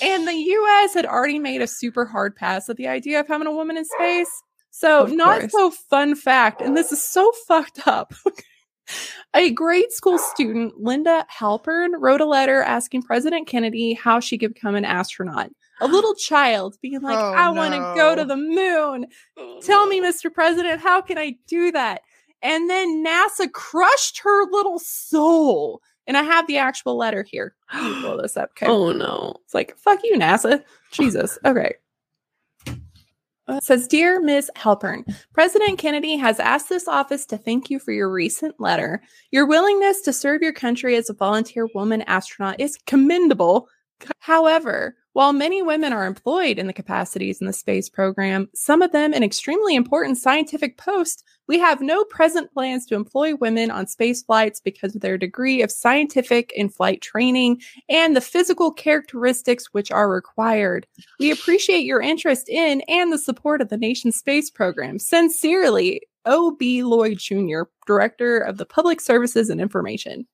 And the US had already made a super hard pass at the idea of having a woman in space. So, Of not course. so fun fact, and this is so fucked up. a grade school student, Linda Halpern, wrote a letter asking President Kennedy how she could become an astronaut. A little child being like, Oh, I want to go to the moon. Oh, Tell me, Mr. President, how can I do that? And then NASA crushed her little soul. And I have the actual letter here. Let pull this up. Okay. oh no. It's like, fuck you, NASA. Jesus. Okay. Uh, It says, Dear Ms. Halpern, President Kennedy has asked this office to thank you for your recent letter. Your willingness to serve your country as a volunteer woman astronaut is commendable. However, while many women are employed in the capacities in the space program, some of them in extremely important scientific posts, we have no present plans to employ women on space flights because of their degree of scientific and flight training and the physical characteristics which are required. We appreciate your interest in and the support of the nation's space program. Sincerely, O.B. Lloyd Jr., Director of the Public Services and Information.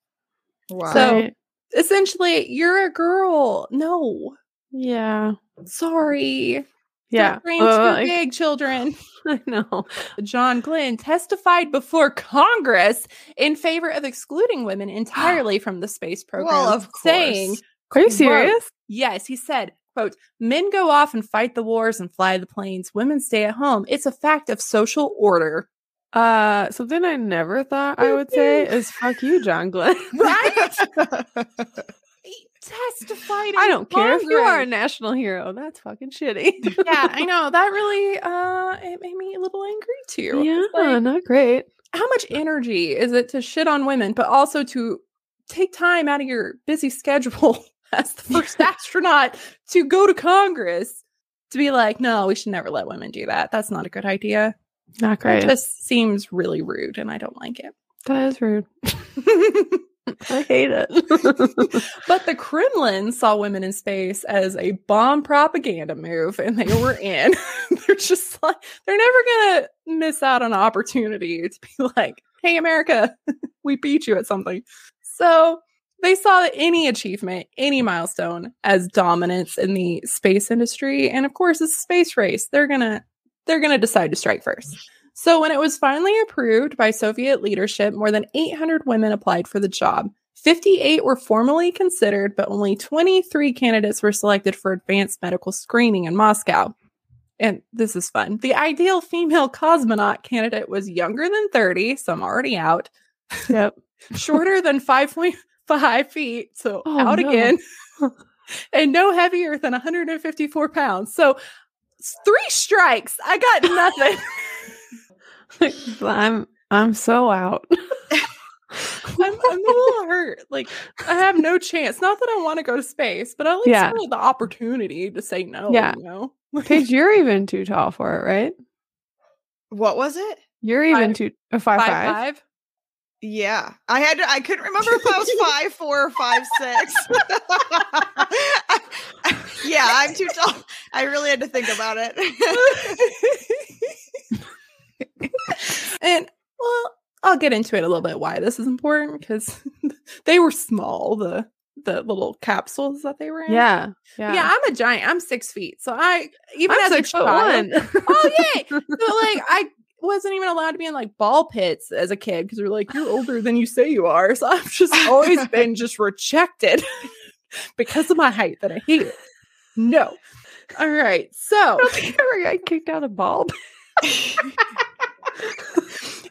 Wow. So- Essentially, you're a girl. No, yeah. sorry. Yeah. Don't dream too big, children. I know. John Glenn testified before Congress in favor of excluding women entirely from the space program, well, of course. saying, Are you Quote, serious? Yes, he said, quote, men go off and fight the wars and fly the planes. Women stay at home. It's a fact of social order. Uh, something I never thought I would say is "fuck you, John Glenn." Right? Testified. I don't care if you are a national hero. That's fucking shitty. yeah, I know. That really uh it made me a little angry too. yeah, like, not great. how much energy is it to shit on women, but also to take time out of your busy schedule as the first astronaut to go to Congress to be like, no, we should never let women do that. That's not a good idea. Not great. It just seems really rude and I don't like it. that is rude. I hate it. but the Kremlin saw women in space as a bomb propaganda move and they were in. they're just like, they're never going to miss out on an opportunity to be like, hey, America, we beat you at something. So they saw any achievement, any milestone as dominance in the space industry. And of course, it's a space race. They're going to, they're going to decide to strike first. So when it was finally approved by Soviet leadership, more than 800 women applied for the job. 58 were formally considered, but only 23 candidates were selected for advanced medical screening in Moscow. And this is fun. The ideal female cosmonaut candidate was younger than 30, so I'm already out, yep. shorter than 5.5 feet, so Oh, out no. again, and no heavier than 154 pounds. So three strikes. I got nothing. I'm I'm so out. I'm, I'm a little hurt. Like I have no chance. Not that I want to go to space, but I at least Yeah. wanted the opportunity to say no. Yeah. You know, Paige, you're even too tall for it, right? what was it? You're even Five- too a five five five. five. Yeah, I had to, I couldn't remember if I was five four or five six. yeah, I'm too tall. I really had to think about it. and well, I'll get into it a little bit why this is important because they were small. The the little capsules that they were in. Yeah, yeah. Yeah, I'm a giant. I'm six feet. So I even I'm as a child, oh yay! So like I wasn't even allowed to be in like ball pits as a kid because they're like you're older than you say you are. So I've just always been just rejected because of my height that I hate. No. All right. So I I kicked out of ball.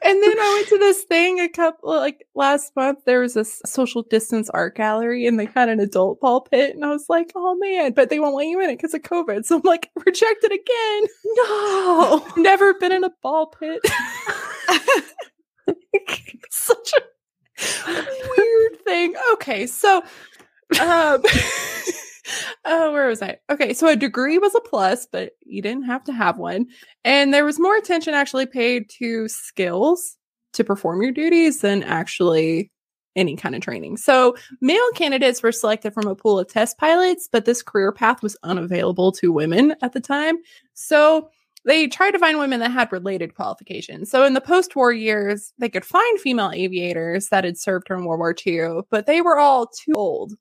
and then I went to this thing a couple like last month. There was this social distance art gallery and they had an adult ball pit, and I was like, oh man, but they won't let you in it because of COVID. So I'm like, rejected again. No. Never been in a ball pit. Such a weird thing. Okay, so um oh where was I? Okay, so a degree was a plus, but you didn't have to have one. And there was more attention actually paid to skills to perform your duties than actually any kind of training. So male candidates were selected from a pool of test pilots, but this career path was unavailable to women at the time. So they tried to find women that had related qualifications. So in the post-war years, they could find female aviators that had served during World War II, but they were all too old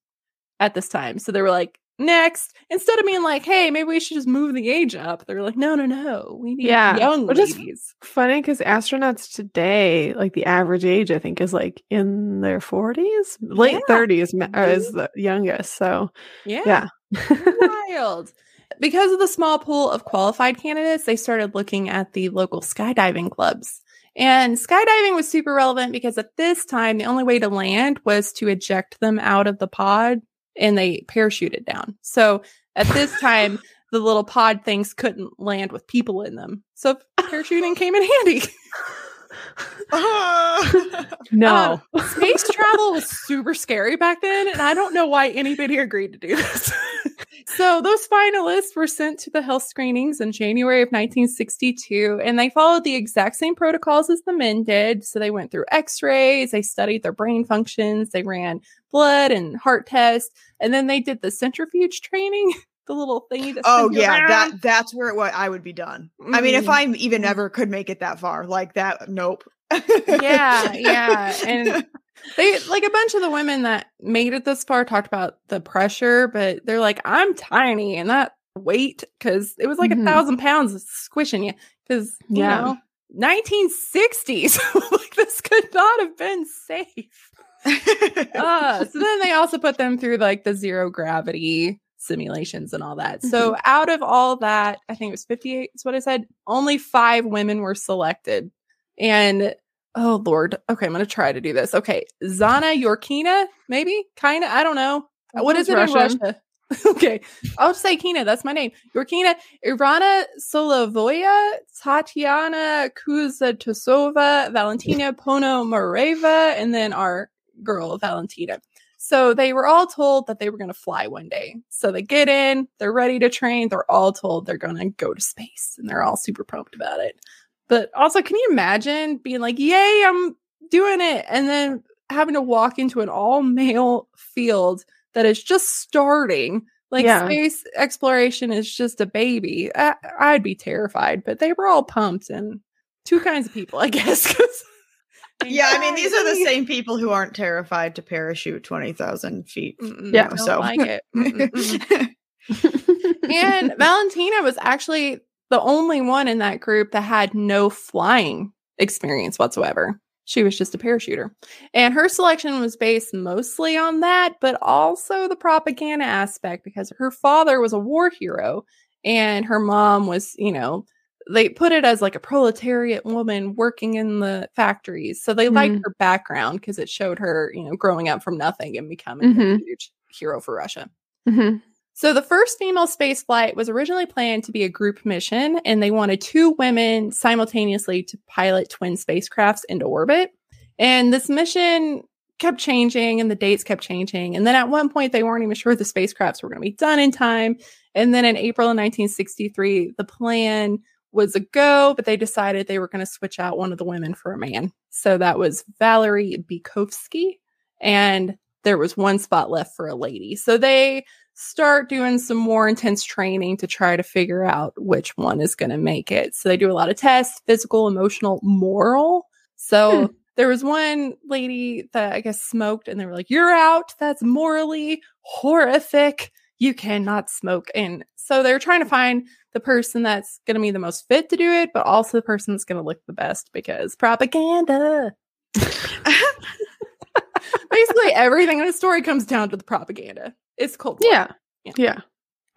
at this time. So they were like, next, instead of being like, hey, maybe we should just move the age up, they were like, no, no, no, we need Yeah, young which is- ladies. Funny because astronauts today, like the average age, I think, is like in their forties, late Yeah. thirties uh, is mhm. the youngest. So Yeah. yeah, Wild. Because of the small pool of qualified candidates, they started looking at the local skydiving clubs. And skydiving was super relevant because at this time, the only way to land was to eject them out of the pod and they parachuted down. So at this time, the little pod things couldn't land with people in them. So parachuting came in handy. no, Um, space travel was super scary back then, and I don't know why anybody agreed to do this. so those finalists were sent to the health screenings in January of 1962, and they followed the exact same protocols as the men did. So they went through X-rays, they studied their brain functions, they ran blood and heart tests, and then they did the centrifuge training. The little thingy oh yeah, around. that that's where it, wa- I would be done. I mean, if Mm. I even ever could make it that far, like that, nope. yeah, yeah. And they like a bunch of the women that made it this far talked about the pressure, but they're like, I'm tiny and that weight because it was like Mhm. a thousand pounds squishing you. Because Yeah. you know, 1960s, like this could not have been safe. Uh, so then they also put them through like the zero gravity simulations and all that. So out of all that, I think it was 58 is what I said, only five women were selected. And oh Lord, okay, I'm gonna try to do this. Okay, Zana Yorkina, maybe, kinda, I don't know. What is it Russian. in Russia? okay, I'll just say Kina. That's my name. Yorkina, Irana Solovoya, Tatiana Kuzatosova, Valentina Pono Ponomareva, and then our girl Valentina. So they were all told that they were going to fly one day. So they get in, they're ready to train. They're all told they're going to go to space, and they're all super pumped about it. But also, can you imagine being like, "Yay, I'm doing it," and then having to walk into an all male field that is just starting. Like Yeah. space exploration is just a baby. I, I'd be terrified, but they were all pumped and two kinds of people, I guess. Yeah, I mean, these are the same people who aren't terrified to parachute 20,000 feet. Mm-mm, Yeah, so- like it. And Valentina was actually the only one in that group that had no flying experience whatsoever. She was just a parachuter. And her selection was based mostly on that, but also the propaganda aspect because her father was a war hero and her mom was, you know, they put it as like a proletariat woman working in the factories. So they liked Mhm. her background because it showed her, you know, growing up from nothing and becoming a Mhm. huge hero for Russia. Mhm. So the first female space flight was originally planned to be a group mission, and they wanted two women simultaneously to pilot twin spacecrafts into orbit. And this mission kept changing, and the dates kept changing. And then at one point, they weren't even sure the spacecrafts were going to be done in time. And then in April of 1963, the plan was a go, but they decided they were going to switch out one of the women for a man. So that was Valery Bykovsky, and there was one spot left for a lady. So they start doing some more intense training to try to figure out which one is going to make it. So they do a lot of tests physical, emotional, moral. So Hmm. there was one lady that I guess smoked, and they were like, You're out. That's morally horrific. You cannot smoke. And so they're trying to find the person that's going to be the most fit to do it, but also the person that's going to look the best because propaganda. Basically, everything in a story comes down to the propaganda. It's cold. War. Yeah. Yeah. Yeah.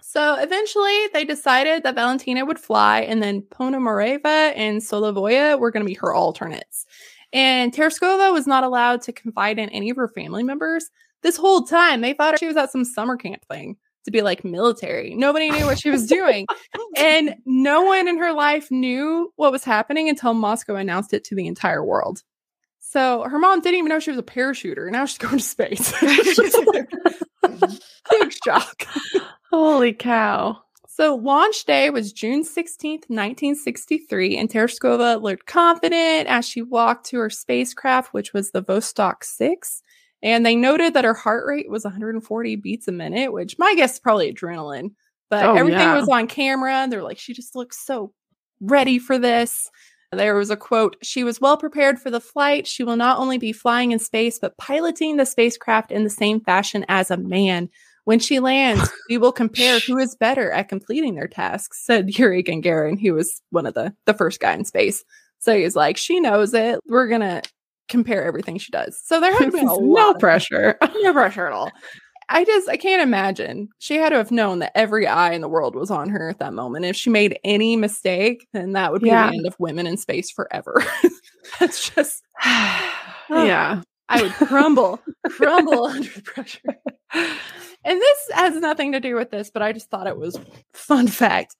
So eventually they decided that Valentina would fly and then Ponomareva and Solovoya were going to be her alternates. And Tereshkova was not allowed to confide in any of her family members. This whole time, they thought she was at some summer camp thing to be like military. Nobody knew what she was doing. and no one in her life knew what was happening until Moscow announced it to the entire world. So her mom didn't even know she was a parachuter. Now she's going to space. It's just like, big shock. Holy cow. So launch day was June 16th, 1963, and Tereshkova looked confident as she walked to her spacecraft, which was the Vostok 6. And they noted that her heart rate was 140 beats a minute, which my guess is probably adrenaline. But Oh, everything yeah. was on camera. They're like, she just looks so ready for this. There was a quote She was well prepared for the flight. She will not only be flying in space, but piloting the spacecraft in the same fashion as a man. When she lands, we will compare who is better at completing their tasks, said Yuri Gagarin, who was one of the, the first guy in space. So he's like, she knows it. We're going to compare everything she does. So there had been no pressure. no pressure at all. I just I can't imagine. She had to have known that every eye in the world was on her at that moment. If she made any mistake, then that would be Yeah. the end of women in space forever. That's just yeah. I would crumble, crumble under the pressure. And this has nothing to do with this, but I just thought it was fun fact.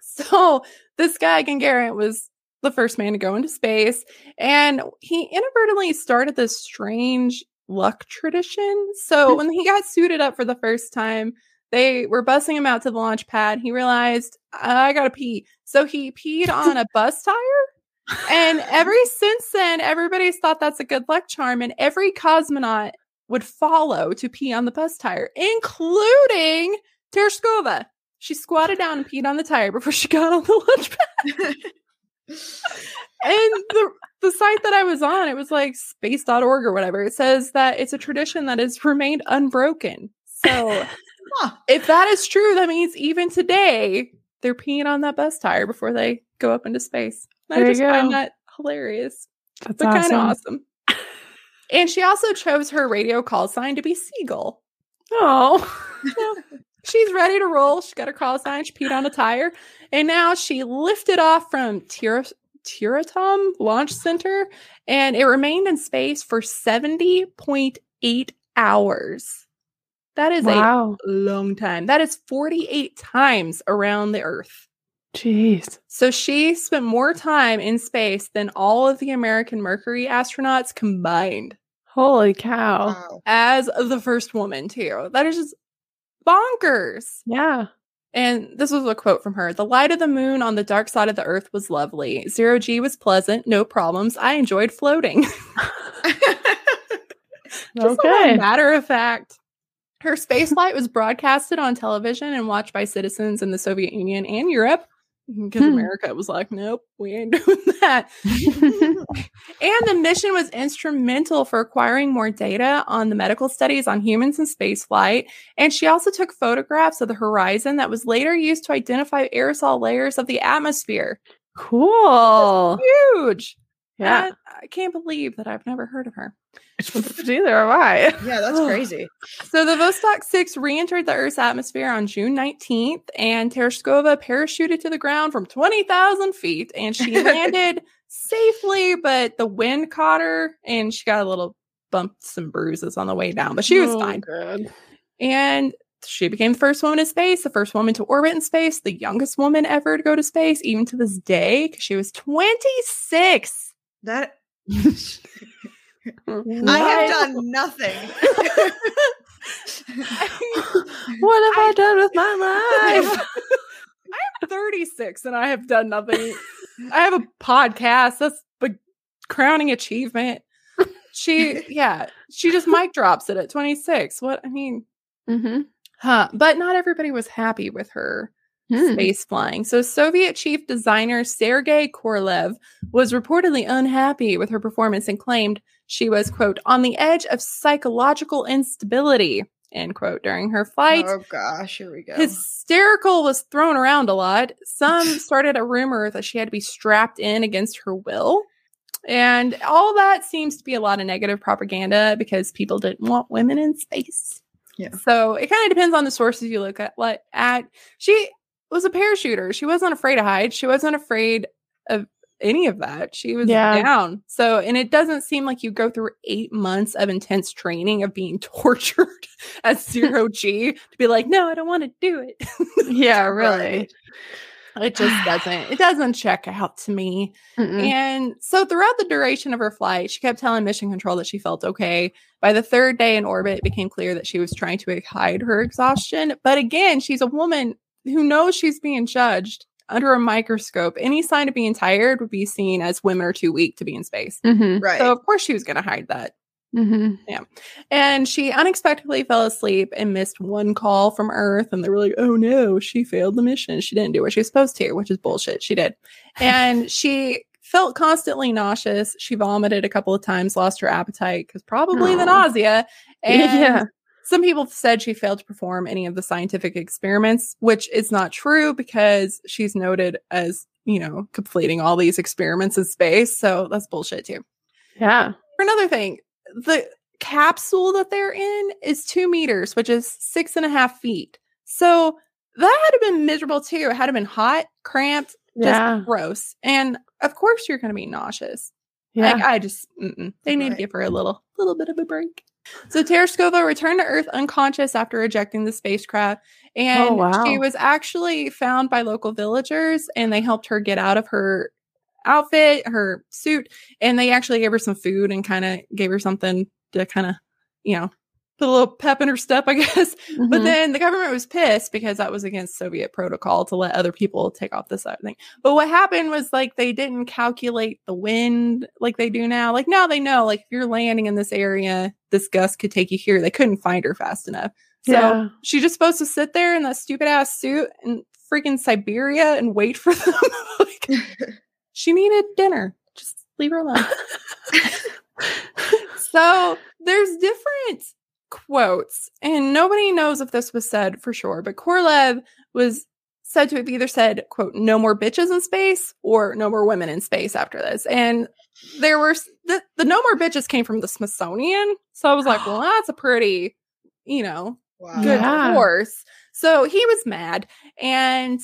So this guy Gagarin was the first man to go into space, and he inadvertently started this strange luck tradition. So hmm. when he got suited up for the first time, they were bussing him out to the launch pad. He realized I gotta pee, so he peed on a bus tire. And ever since then, everybody's thought that's a good luck charm, and every cosmonaut would follow to pee on the bus tire, including Tereshkova. She squatted down and peed on the tire before she got on the launch pad. and the the site that I was on, it was like space.org or whatever. It says that it's a tradition that has remained unbroken. So Huh. if that is true, that means even today they're peeing on that bus tire before they go up into space. And There I you just find that hilarious, That's but kind of awesome. awesome. and she also chose her radio call sign to be Seagull. Oh. She's ready to roll. She got her call sign. She peed on a tire, and now she lifted off from Tir- Tyuratam Launch Center, and it remained in space for seventy point eight hours. That is Wow. a long time. That is forty eight times around the Earth. Jeez. So she spent more time in space than all of the American Mercury astronauts combined Holy cow. Wow. as the first woman, too. That is just bonkers. Yeah. And this was a quote from her The light of the moon on the dark side of the earth was lovely. Zero G was pleasant, no problems. I enjoyed floating. Just okay. matter of fact. Her space flight was broadcasted on television and watched by citizens in the Soviet Union and Europe because Hmm. America was like, nope, we ain't doing that. And the mission was instrumental for acquiring more data on the medical studies on humans in spaceflight. And she also took photographs of the horizon that was later used to identify aerosol layers of the atmosphere. cool. Huge. Yeah. And I can't believe that I've never heard of her. Neither have I. Yeah, that's crazy. So the Vostok 6 re-entered the Earth's atmosphere on June 19th, and Tereshkova parachuted to the ground from 20,000 feet, and she landed safely, but the wind caught her, and she got a little bumps and bruises on the way down, but she was Oh, fine. Good. And she became the first woman in space, the first woman to orbit in space, the youngest woman ever to go to space, even to this day, because she was 26. That what I have done nothing. What have I, done with my life? I'm 36 and I have done nothing. I have a podcast. That's the crowning achievement. She, yeah, she just mic drops it at 26. What, I mean, mm-hmm. huh. But not everybody was happy with her Hmm. space flying. So, Soviet chief designer Sergei Korolev was reportedly unhappy with her performance and claimed she was, quote, on the edge of psychological instability, end quote, during her flight. oh gosh, here we go. Hysterical was thrown around a lot. Some started a rumor that she had to be strapped in against her will. And all that seems to be a lot of negative propaganda because people didn't want women in space. Yeah. So it kind of depends on the sources you look at. Like at she was a parachuter. She wasn't afraid to hide. She wasn't afraid of any of that. She was Yeah. down. So and it doesn't seem like you go through eight months of intense training of being tortured at zero G to be like, no, I don't want to do it. Yeah, really. It just doesn't. It doesn't check out to me. Mm-mm. And so throughout the duration of her flight, she kept telling mission control that she felt okay. By the third day in orbit, it became clear that she was trying to hide her exhaustion. But again, she's a woman who knows she's being judged under a microscope. Any sign of being tired would be seen as women are too weak to be in space. Mhm. right. So of course she was going to hide that. Mhm. And she unexpectedly fell asleep and missed one call from Earth. And they were like, oh no, she failed the mission. She didn't do what she was supposed to, which is bullshit. She did. And she felt constantly nauseous. She vomited a couple of times, lost her appetite because probably the nausea. And Yeah. Some people said she failed to perform any of the scientific experiments, which is not true because she's noted as, you know, completing all these experiments in space. So that's bullshit too Yeah. for another thing, the capsule that they're in is two meters, which is six and a half feet. So that had to been miserable too. It had to been hot, cramped, just Yeah. gross. And of course, you're going to be nauseous. Yeah. Like, I just, mm-mm. they need to give her a little, little bit of a break. So Tereshkova returned to Earth unconscious after ejecting the spacecraft, and Oh, wow. she was actually found by local villagers, and they helped her get out of her outfit, her suit, and they actually gave her some food and kind of gave her something to kind of, you know, put a little pep in her step, I guess. But Mhm. then the government was pissed because that was against Soviet protocol to let other people take off this other thing. But what happened was like they didn't calculate the wind like they do now. Like now they know like if you're landing in this area, this gust could take you here. They couldn't find her fast enough. So Yeah. she's just supposed to sit there in that stupid ass suit in freaking Siberia and wait for them. like, she needed dinner. Just leave her alone. so there's different quotes, and nobody knows if this was said for sure, but Korolev was said to have either said, quote, no more bitches in space or no more women in space after this. And there were the, the no more bitches came from the Smithsonian. So I was like, well, that's a pretty, you know, wow. good Yeah. course. So he was mad. And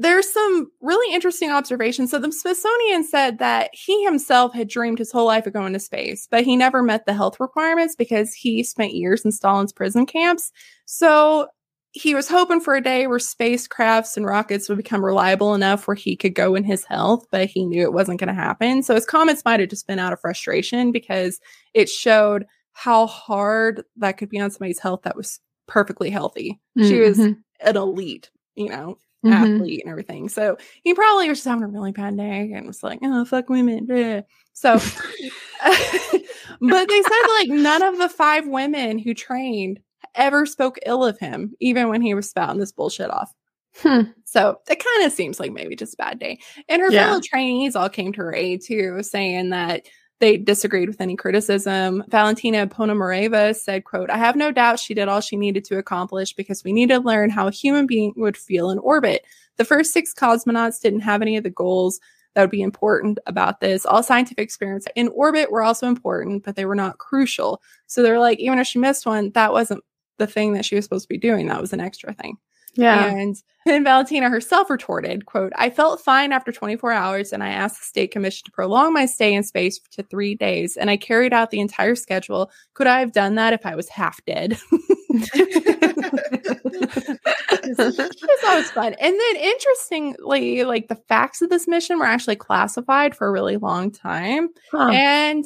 there's some really interesting observations. So the Smithsonian said that he himself had dreamed his whole life of going to space, but he never met the health requirements because he spent years in Stalin's prison camps. So he was hoping for a day where spacecrafts and rockets would become reliable enough where he could go in his health, but he knew it wasn't going to happen. So his comments might have just been out of frustration because it showed how hard that could be on somebody's health that was perfectly healthy. Mm-hmm. She was mm-hmm. an elite, you know, mm-hmm. athlete and everything. So he probably was just having a really bad day and was like, oh, fuck women. Bleh. So, but they said like none of the five women who trained ever spoke ill of him, even when he was spouting this bullshit off. Hmm. So it kind of seems like maybe just a bad day. And her yeah. fellow trainees all came to her aid too, saying that they disagreed with any criticism. Valentina Ponomareva said, quote, I have no doubt she did all she needed to accomplish because we need to learn how a human being would feel in orbit. The first six cosmonauts didn't have any of the goals that would be important about this. All scientific experiments in orbit were also important, but they were not crucial. So they're like, even if she missed one, that wasn't the thing that she was supposed to be doing. That was an extra thing. Yeah. And then Valentina herself retorted, quote, I felt fine after 24 hours and I asked the state commission to prolong my stay in space to three days and I carried out the entire schedule. Could I have done that if I was half dead? it's always fun. And then interestingly, like the facts of this mission were actually classified for a really long time. Huh. And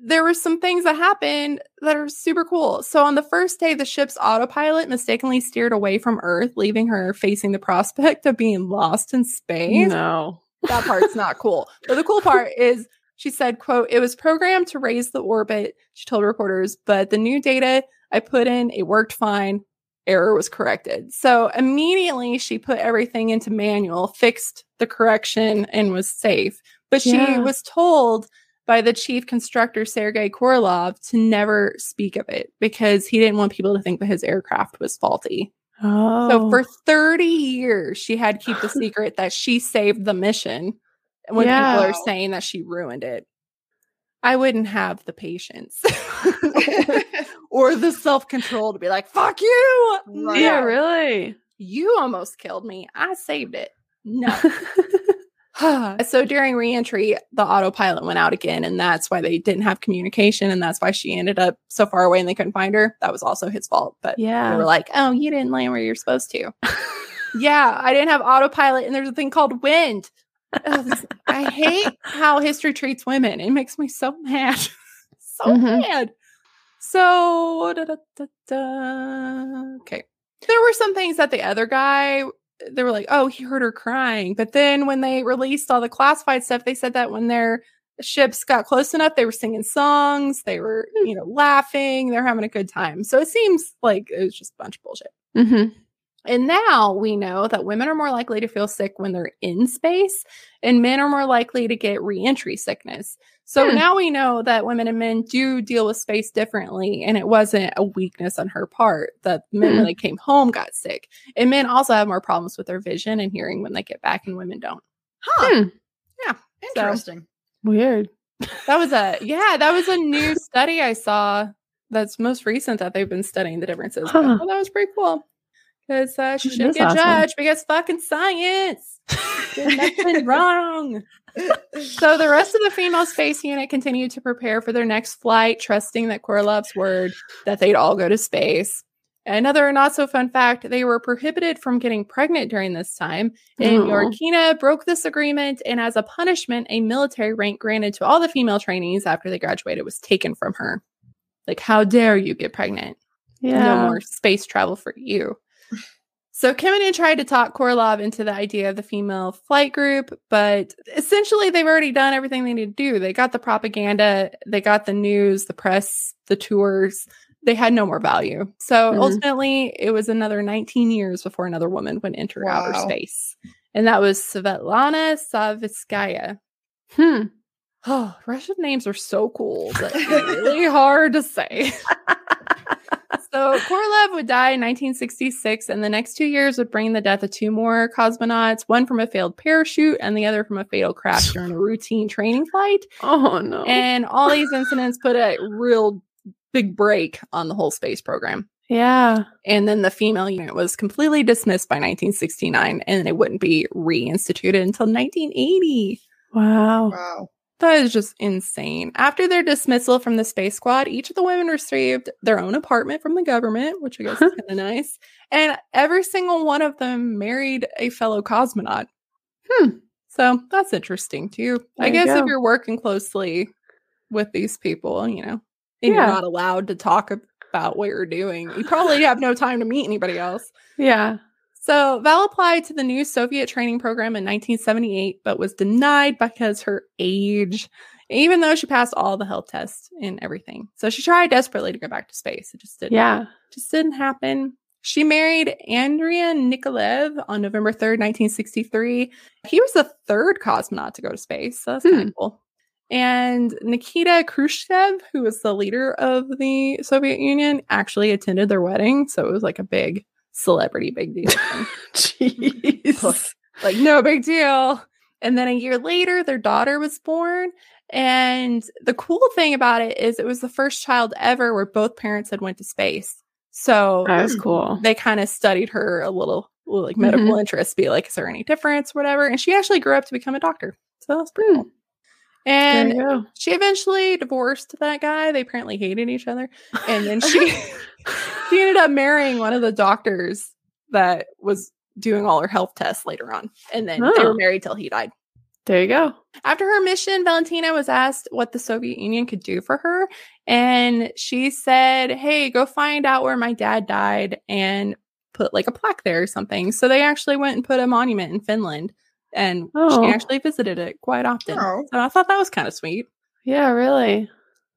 there were some things that happened that are super cool. So on the first day, the ship's autopilot mistakenly steered away from Earth, leaving her facing the prospect of being lost in space. No. That part's not cool. But the cool part is she said, quote, it was programmed to raise the orbit, she told reporters, but the new data I put in, it worked fine. Error was corrected. So immediately she put everything into manual, fixed the correction, and was safe. But she yeah. was told by the chief constructor Sergei Korolev to never speak of it because he didn't want people to think that his aircraft was faulty. Oh. So for 30 years, she had to keep the secret that she saved the mission when yeah. people are saying that she ruined it. I wouldn't have the patience or the self control to be like, fuck you. Yeah, really? You almost killed me. I saved it. No. so during reentry, the autopilot went out again, and that's why they didn't have communication, and that's why she ended up so far away and they couldn't find her. That was also his fault. But yeah, they were like, "Oh, you didn't land where you're supposed to." yeah, I didn't have autopilot, and there's a thing called wind. I hate how history treats women. It makes me so mad, so mm-hmm. mad. So, da, da, da, okay. There were some things that the other guy they were like, oh, he heard her crying. But then when they released all the classified stuff, they said that when their ships got close enough, they were singing songs, they were, hmm. you know, laughing, they're having a good time. So it seems like it was just a bunch of bullshit. Mm-hmm. And now we know that women are more likely to feel sick when they're in space, and men are more likely to get reentry sickness. So hmm. now we know that women and men do deal with space differently, and it wasn't a weakness on her part that men, hmm. when they came home, got sick. And men also have more problems with their vision and hearing when they get back, and women don't. Huh. Hmm. Yeah. Interesting. So, Weird. That was a, yeah, that was a new study I saw that's most recent that they've been studying the differences. Huh. Well, that was pretty cool because uh, she shouldn't get awesome. judged because fucking science. nothing wrong. so the rest of the female space unit continued to prepare for their next flight, trusting that Korolev's word that they'd all go to space. Another not so fun fact they were prohibited from getting pregnant during this time. And oh. Yorkina broke this agreement, and as a punishment, a military rank granted to all the female trainees after they graduated was taken from her. Like, how dare you get pregnant? Yeah. No more space travel for you. So Kamanin tried to talk Korolev into the idea of the female flight group, but essentially they've already done everything they need to do. They got the propaganda, they got the news, the press, the tours. They had no more value. So mm-hmm. ultimately, it was another 19 years before another woman went enter wow. outer space. And that was Svetlana Savitskaya. Hmm. Oh, Russian names are so cool, but really hard to say. so Korolev would die in 1966, and the next two years would bring the death of two more cosmonauts, one from a failed parachute and the other from a fatal crash during a routine training flight. Oh no. And all these incidents put a real big break on the whole space program. Yeah. And then the female unit was completely dismissed by 1969 and it wouldn't be reinstituted until 1980. Wow. Wow. That is just insane. After their dismissal from the space squad, each of the women received their own apartment from the government, which I guess is kind of nice. And every single one of them married a fellow cosmonaut. Hmm. So that's interesting too. I There you guess if you're working closely with these people, you know, and Yeah. you're not allowed to talk about what you're doing, you probably have no time to meet anybody else. Yeah. So Val applied to the new Soviet training program in 1978, but was denied because her age, even though she passed all the health tests and everything. So she tried desperately to go back to space. It just didn't. Yeah. just didn't happen. She married Andrea Nikolaev on November 3rd, 1963. He was the third cosmonaut to go to space. So that's kind Hmm. of cool. And Nikita Khrushchev, who was the leader of the Soviet Union, actually attended their wedding. So it was like a big celebrity, big deal. Jeez. like, no big deal. And then a year later, their daughter was born. And the cool thing about it is it was the first child ever where both parents had went to space. So That was cool. they kind of studied her a little, like medical interests, be like, is there any difference, whatever. And she actually grew up to become a doctor. So that was pretty Hmm. cool. And there you go. she eventually divorced that guy. They apparently hated each other. And then she she ended up marrying one of the doctors that was doing all her health tests later on. And then they Oh. were married till he died. There you go. After her mission, Valentina was asked what the Soviet Union could do for her. And she said, Hey, go find out where my dad died and put like a plaque there or something. So they actually went and put a monument in Finland. And Oh. she actually visited it quite often. Oh. So I thought that was kind of sweet. Yeah, really.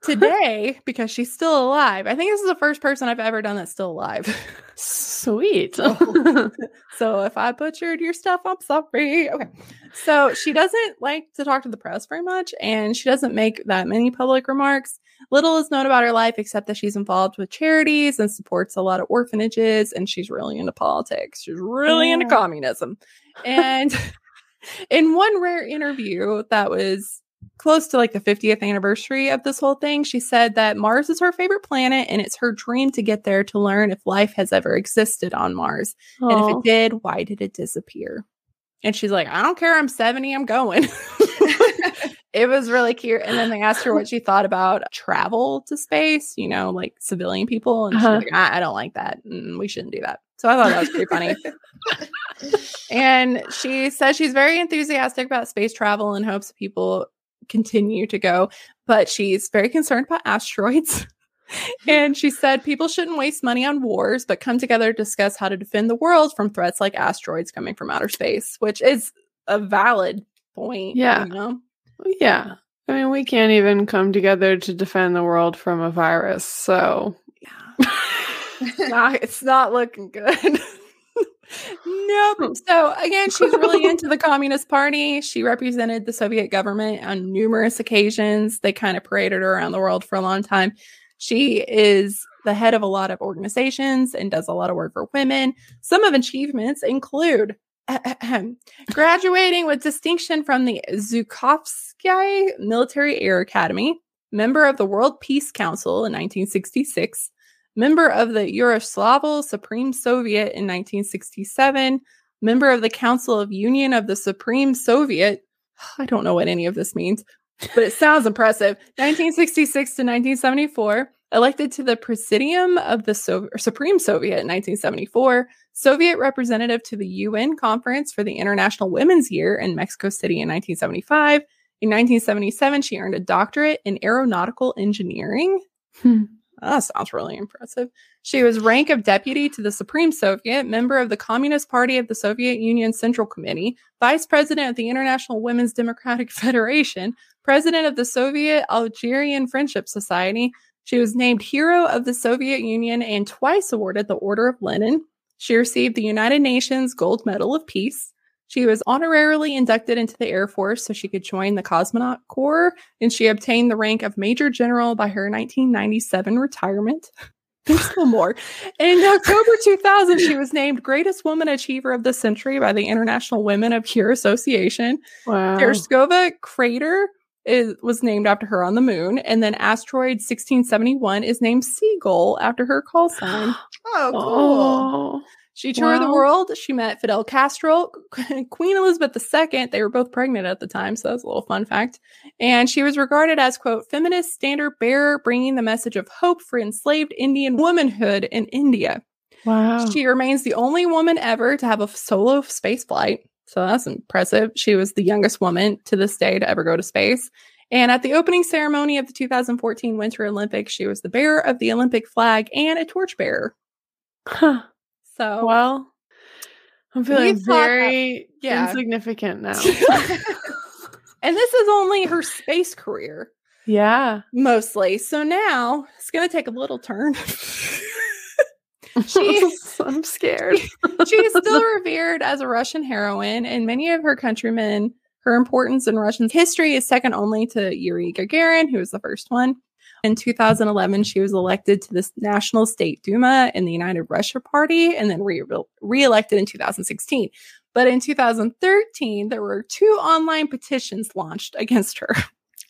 Today, because she's still alive, I think this is the first person I've ever done that's still alive. Sweet. so if I butchered your stuff, I'm sorry. Okay. So she doesn't like to talk to the press very much, and she doesn't make that many public remarks. Little is known about her life except that she's involved with charities and supports a lot of orphanages, and she's really into politics. She's really into Oh. communism. And in one rare interview that was close to like the 50th anniversary of this whole thing, she said that Mars is her favorite planet and it's her dream to get there to learn if life has ever existed on Mars. And if it did, why did it disappear? And she's like, I don't care. I'm 70. I'm going. it was really cute. And then they asked her what she thought about travel to space, you know, like civilian people. And Uh-huh. she's like, I, I don't like that. Mm, we shouldn't do that. So I thought that was pretty funny. And she says she's very enthusiastic about space travel and hopes people continue to go, but she's very concerned about asteroids. and she said people shouldn't waste money on wars, but come together to discuss how to defend the world from threats like asteroids coming from outer space, which is a valid point. Yeah. You know? Yeah. I mean, we can't even come together to defend the world from a virus. So, not, it's not looking good. nope. Hmm. So again, she's really into the Communist Party. She represented the Soviet government on numerous occasions. They kind of paraded her around the world for a long time. She is the head of a lot of organizations and does a lot of work for women. Some of achievements include graduating with distinction from the Zhukovsky Military Air Academy, member of the World Peace Council in 1966, member of the Yuroslavo Supreme Soviet in 1967, member of the Council of Union of the Supreme Soviet. I don't know what any of this means, but it sounds impressive. 1966 to 1974, elected to the Presidium of the so- Supreme Soviet in 1974, Soviet representative to the UN Conference for the International Women's Year in Mexico City in 1975. In 1977, she earned a doctorate in aeronautical engineering. Hmm. That sounds really impressive. She was rank of deputy to the Supreme Soviet, member of the Communist Party of the Soviet Union Central Committee, vice president of the International Women's Democratic Federation, president of the Soviet Algerian Friendship Society. She was named Hero of the Soviet Union and twice awarded the Order of Lenin. She received the United Nations Gold Medal of Peace. She was honorarily inducted into the Air Force so she could join the Cosmonaut Corps, and she obtained the rank of Major General by her 1997 retirement. There's still more. In October 2000, she was named Greatest Woman Achiever of the Century by the International Women of Pure Association. Wow. Tereshkova Crater is was named after her on the moon, and then asteroid 1671 is named Seagull after her call sign. Oh, cool. Oh, She toured the world. She met Fidel Castro, Queen Elizabeth II. They were both pregnant at the time, so that's a little fun fact. And she was regarded as, quote, feminist standard bearer, bringing the message of hope for enslaved Indian womanhood in India. wow. She remains the only woman ever to have a solo space flight. So that's impressive. She was the youngest woman to this day to ever go to space. And at the opening ceremony of the 2014 Winter Olympics, she was the bearer of the Olympic flag and a torchbearer. Huh. So Well, I'm feeling that- very yeah. insignificant now. and this is only her space career, yeah. mostly. So now it's going to take a little turn. She- I'm scared. she is still revered as a Russian heroine, and many of her countrymen, her importance in Russian history is second only to Yuri Gagarin, who was the first one. In 2011, she was elected to the National State Duma in the United Russia Party and then re- re-elected in 2016. But in 2013, there were two online petitions launched against her.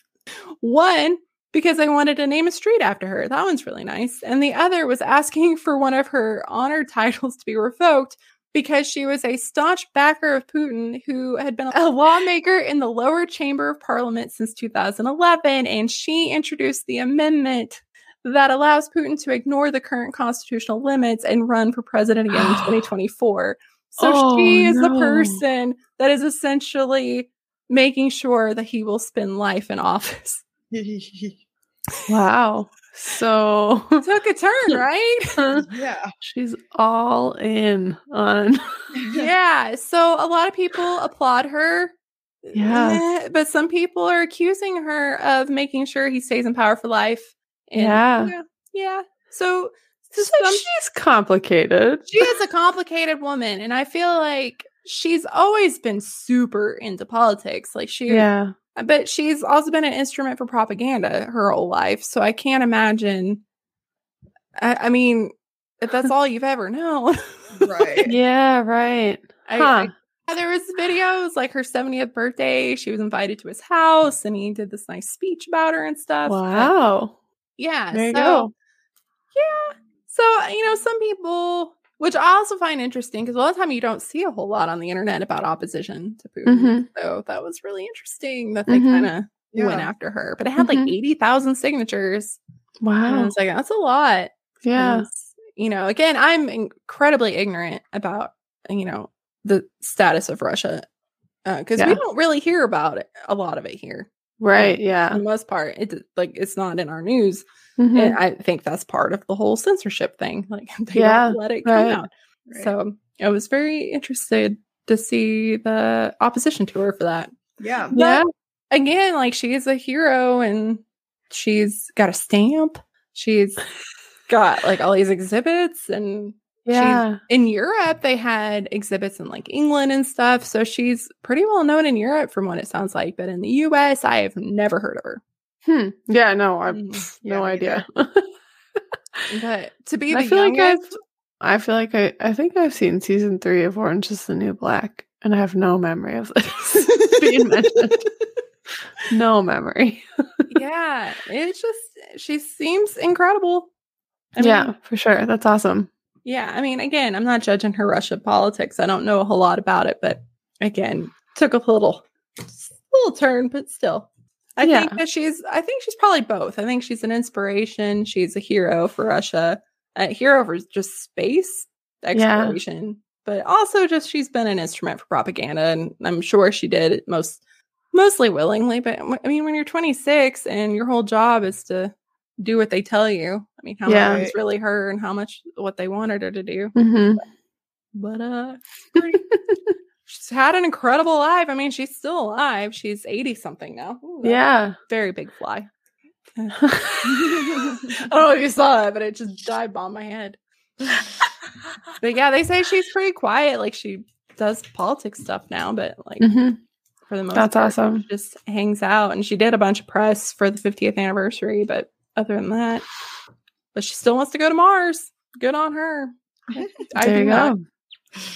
One, because they wanted to name a street after her. That one's really nice. And the other was asking for one of her honor titles to be revoked because she was a staunch backer of Putin who had been a lawmaker in the lower chamber of parliament since 2011. And she introduced the amendment that allows Putin to ignore the current constitutional limits and run for president again in 2024. So Oh, she is the person that is essentially making sure that he will spend life in office. Wow. So Took a turn, right? yeah. she's all in on. yeah. So a lot of people applaud her. Yeah. Eh, But some people are accusing her of making sure he stays in power for life. And, Yeah. Yeah. yeah. So, so So some- she's complicated. she is a complicated woman. And I feel like she's always been super into politics. Like she, Yeah. Uh, but she's also been an instrument for propaganda her whole life. So I can't imagine. I, I mean, if that's all you've ever known. Right. Yeah, right. I- Huh. I- yeah, there was videos like her 70th birthday. She was invited to his house and he did this nice speech about her and stuff. But Wow. yeah. There you so, go. Yeah. So, you know, some people, which I also find interesting because a lot of time you don't see a whole lot on the internet about opposition to Putin. Mhm. So that was really interesting that they Mhm. kind of Yeah. went after her. But it had like Mhm. 80,000 signatures. Wow. was like, that's a lot. Yeah. You know, again, I'm incredibly ignorant about, you know, the status of Russia because Yeah. we don't really hear about it, a lot of it here. Right. For Yeah. the most part, it like it's not in our news. Mhm. And I think that's part of the whole censorship thing. Like they Yeah, don't let it come right. out. Right. So I was very interested to see the opposition to her for that. yeah. Yeah. Again, like she is a hero and she's got a stamp. She's got like all these exhibits and Yeah. in Europe they had exhibits in like England and stuff. So she's pretty well known in Europe from what it sounds like. But in the US, I have never heard of her. Hmm. Yeah. No, I Mm, yeah, no idea. But to be the I feel like youngest, I've. I feel like I. I think I've seen season three of Orange Is the New Black, and I have no memory of this being mentioned. No memory. yeah, it's just she seems incredible. I yeah, mean, for sure. That's awesome. yeah. I mean, again, I'm not judging her Russia politics. I don't know a whole lot about it, but again, took a little little turn, but still. I Yeah. think that she's I think she's probably both. I think she's an inspiration. She's a hero for Russia. A hero for just space exploration. But also just she's been an instrument for propaganda and I'm sure she did it most mostly willingly, but I mean when you're 26 and your whole job is to do what they tell you. I mean, how Yeah. much is really her and how much what they wanted her to do. hmm But uh pretty- she's had an incredible life. I mean, she's still alive. She's 80 something now. Ooh, Yeah. Very big fly. I don't know if you saw that, but it just dive bombed my head. But yeah, they say she's pretty quiet. Like she does politics stuff now, but like hmm for the most That's part, awesome. she just hangs out. And she did a bunch of press for the 50th anniversary, but other than that, but she still wants to go to Mars. Good on her. I there do you not. go.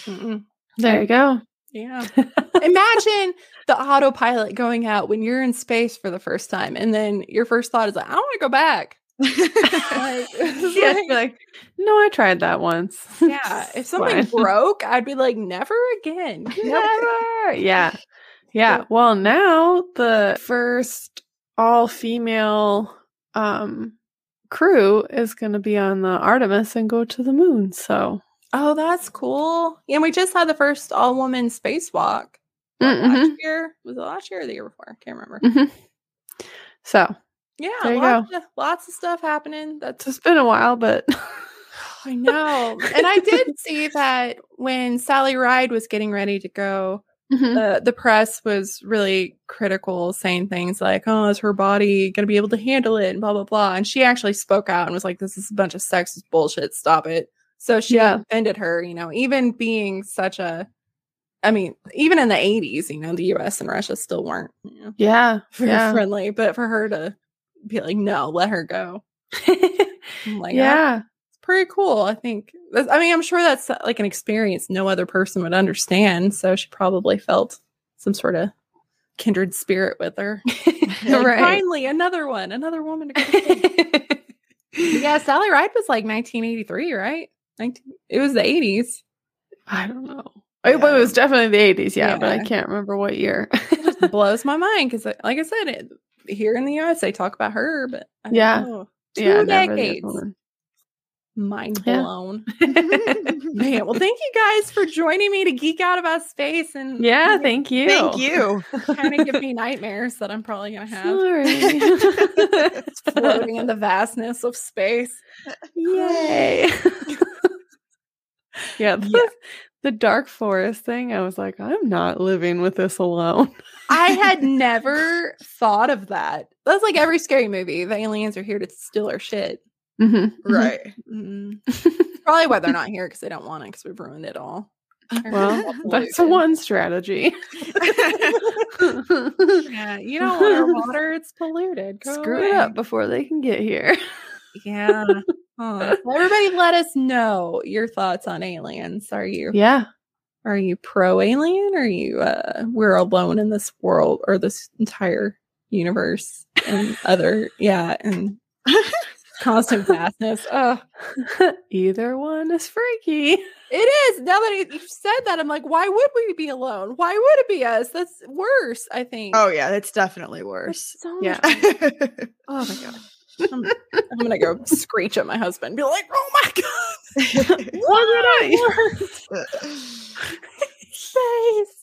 Mm-mm. There you go. Yeah. Imagine the autopilot going out when you're in space for the first time, and then your first thought is like, I want to go back. Like, yeah, like- like, no, I tried that once. yeah. If something fine. broke, I'd be like, never again. Never. Yeah. Yeah. Well, now the first all female um crew is going to be on the Artemis and go to the moon. So, Oh, that's cool. Yeah, we just had the first all woman spacewalk. what, Mhm. Last year? Was it last year or the year before? I can't remember. Mhm. so Yeah, There you lots, Of, lots of stuff happening. That's it's been a while, but I know. and I did see that when Sally Ride was getting ready to go, Mhm. the the press was really critical, saying things like, "Oh, is her body going to be able to handle it?" and blah blah blah. And she actually spoke out and was like, "This is a bunch of sexist bullshit. Stop it." So she Yeah. defended her. You know, even being such a, I mean, even in the eighties, you know, the U.S. and Russia still weren't you know, yeah. Yeah. friendly. But for her to be like, "No, let her go," like, "Oh, yeah. it's pretty cool. I think. I mean, I'm sure that's uh, like an experience no other person would understand. So she probably felt some sort of kindred spirit with her. Right. Finally, another one, another woman. To yeah, Sally Ride was like 1983, right? 19, it was the 80s. I don't know. Oh, it, it was definitely the 80s, yeah, but I can't remember what year. It just blows my mind because, like I said, it, here in the U.S. they talk about her, but Yeah. know. two yeah, never the other decades. Mind Yeah. blown. Man, well, thank you guys for joining me to geek out about space and yeah, thank you. Thank you. kind of give me nightmares that I'm probably gonna have Sorry. floating in the vastness of space. Yay. yeah, the, Yeah. the dark forest thing, I was like, I'm not living with this alone. I had never thought of that. That's like every scary movie. The aliens are here to steal our shit. Mhm. Right. Mm. Probably why they're not here because they don't want it because we've ruined it all. Well, that's one strategy. Yeah, you don't want our water; it's polluted. Go Screw it up before they can get here. Yeah. So everybody, let us know your thoughts on aliens. Are you Yeah. are you pro alien? Are you uh, we're alone in this world or this entire universe and other yeah and constant vastness? Oh, Either one is freaky. it is. Now that you said that, I'm like, why would we be alone? Why would it be us? That's worse. I think. oh yeah, that's definitely That's worse. so Yeah. Oh my god. I'm, I'm gonna go screech at my husband, be like, "Oh my god, Why? space!"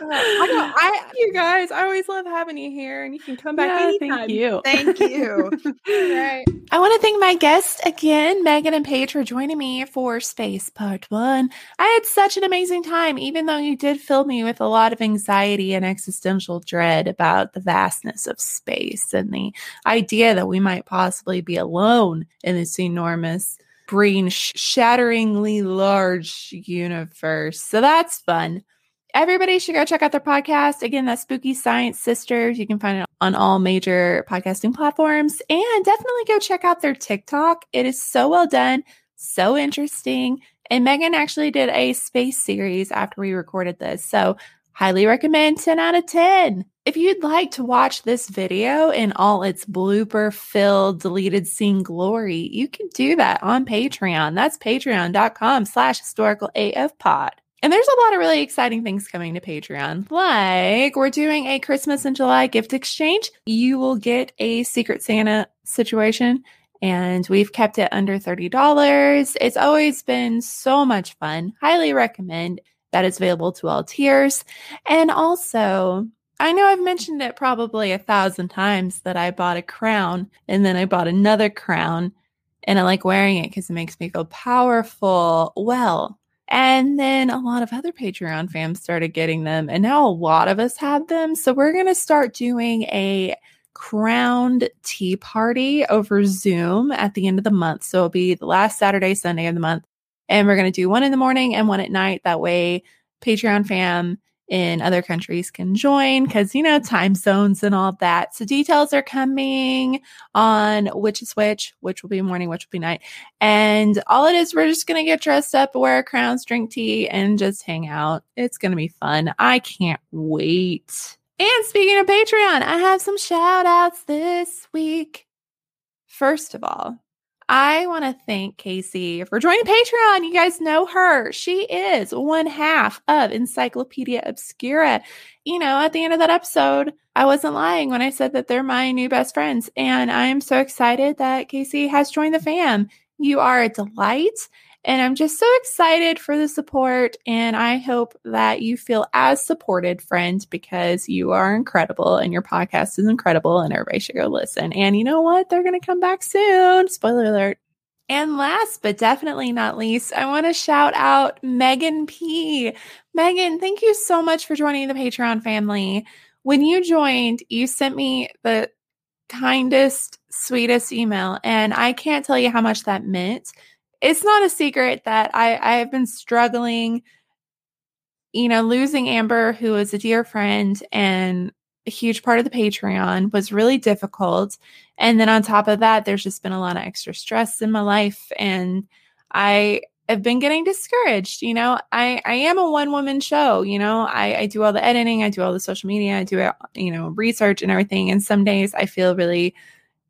Uh, I, know, I, you guys, I always love having you here, and you can come back Yeah, anytime. thank you. Thank you. Right. I want to thank my guests again, Megan and Paige, for joining me for Space Part One. I had such an amazing time, even though you did fill me with a lot of anxiety and existential dread about the vastness of space and the idea that we might possibly be alone in this enormous, brain shatteringly large universe. So that's fun. Everybody should go check out their podcast. Again, that's Spooky Science Sisters. You can find it on all major podcasting platforms. And definitely go check out their TikTok. It is so well done, so interesting. And Megan actually did a space series after we recorded this. So, highly recommend 10 out of 10. If you'd like to watch this video in all its blooper filled deleted scene glory, you can do that on Patreon. That's patreon.com slash historical AF pod. And there's a lot of really exciting things coming to Patreon. Like we're doing a Christmas in July gift exchange. You will get a Secret Santa situation and we've kept it under $30. It's always been so much fun. Highly recommend that it's available to all tiers. And also, I know I've mentioned it probably a thousand times that I bought a crown and then I bought another crown and I like wearing it because it makes me feel powerful. Well, and then a lot of other Patreon fans started getting them, and now a lot of us have them. So we're going to start doing a crowned tea party over Zoom at the end of the month. So it'll be the last Saturday, Sunday of the month. And we're going to do one in the morning and one at night. That way, Patreon fam in other countries can join because, you know, time zones and all that. So details are coming on which is which, which will be morning, which will be night. And all it is, we're just going to get dressed up, wear crowns, drink tea, and just hang out. It's going to be fun. I can't wait. And speaking of Patreon, I have some shout outs this week. First of all, I want to thank Casey for joining Patreon. You guys know her. She is one half of Encyclopedia Obscura. You know, at the end of that episode, I wasn't lying when I said that they're my new best friends. And I'm so excited that Casey has joined the fam. You are a delight. And I'm just so excited for the support. And I hope that you feel as supported, friend, because you are incredible and your podcast is incredible and everybody should go listen. And you know what? They're going to come back soon. Spoiler alert. And last but definitely not least, I want to shout out Megan P. Megan, thank you so much for joining the Patreon family. When you joined, you sent me the kindest, sweetest email, and I can't tell you how much that meant it's not a secret that I, I have been struggling, you know, losing Amber, who is a dear friend and a huge part of the Patreon, was really difficult. And then on top of that, there's just been a lot of extra stress in my life. And I have been getting discouraged. You know, I, I am a one woman show. You know, I, I do all the editing, I do all the social media, I do, you know, research and everything. And some days I feel really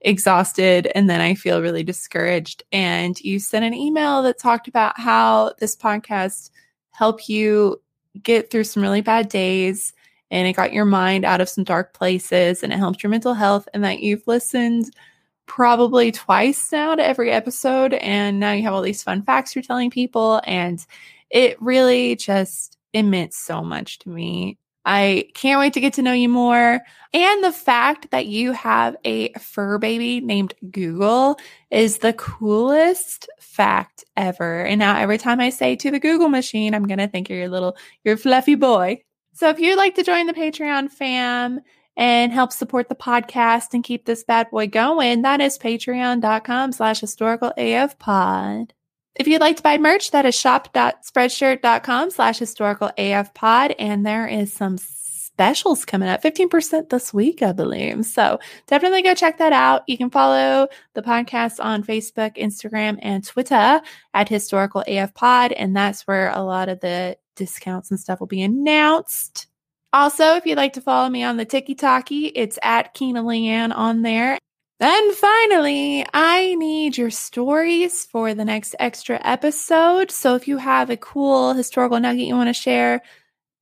exhausted and then I feel really discouraged. And you sent an email that talked about how this podcast helped you get through some really bad days and it got your mind out of some dark places and it helped your mental health and that you've listened probably twice now to every episode and now you have all these fun facts you're telling people and it really just it meant so much to me I can't wait to get to know you more. And the fact that you have a fur baby named Google is the coolest fact ever. And now every time I say to the Google machine, I'm going to think you're your little, your fluffy boy. So if you'd like to join the Patreon fam and help support the podcast and keep this bad boy going, that is patreon.com slash historical AF pod. If you'd like to buy merch, that is shop.spreadshirt.com slash historical AF pod. And there is some specials coming up 15% this week, I believe. So definitely go check that out. You can follow the podcast on Facebook, Instagram, and Twitter at historical AF pod. And that's where a lot of the discounts and stuff will be announced. Also, if you'd like to follow me on the TikTok, it's at Keena Leanne on there. And finally, I need your stories for the next extra episode. So if you have a cool historical nugget you want to share,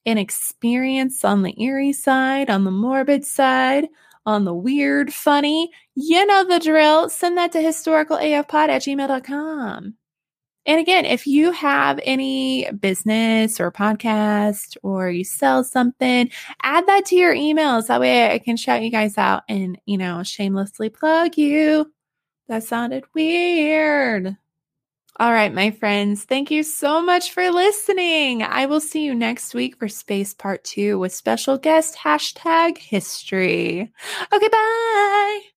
an experience on the eerie side, on the morbid side, on the weird, funny, you know the drill. Send that to historicalafpod at gmail.com. And again, if you have any business or podcast or you sell something, add that to your emails. That way I can shout you guys out and, you know, shamelessly plug you. That sounded weird. All right, my friends, thank you so much for listening. I will see you next week for Space Part 2 with special guest hashtag history. Okay, bye.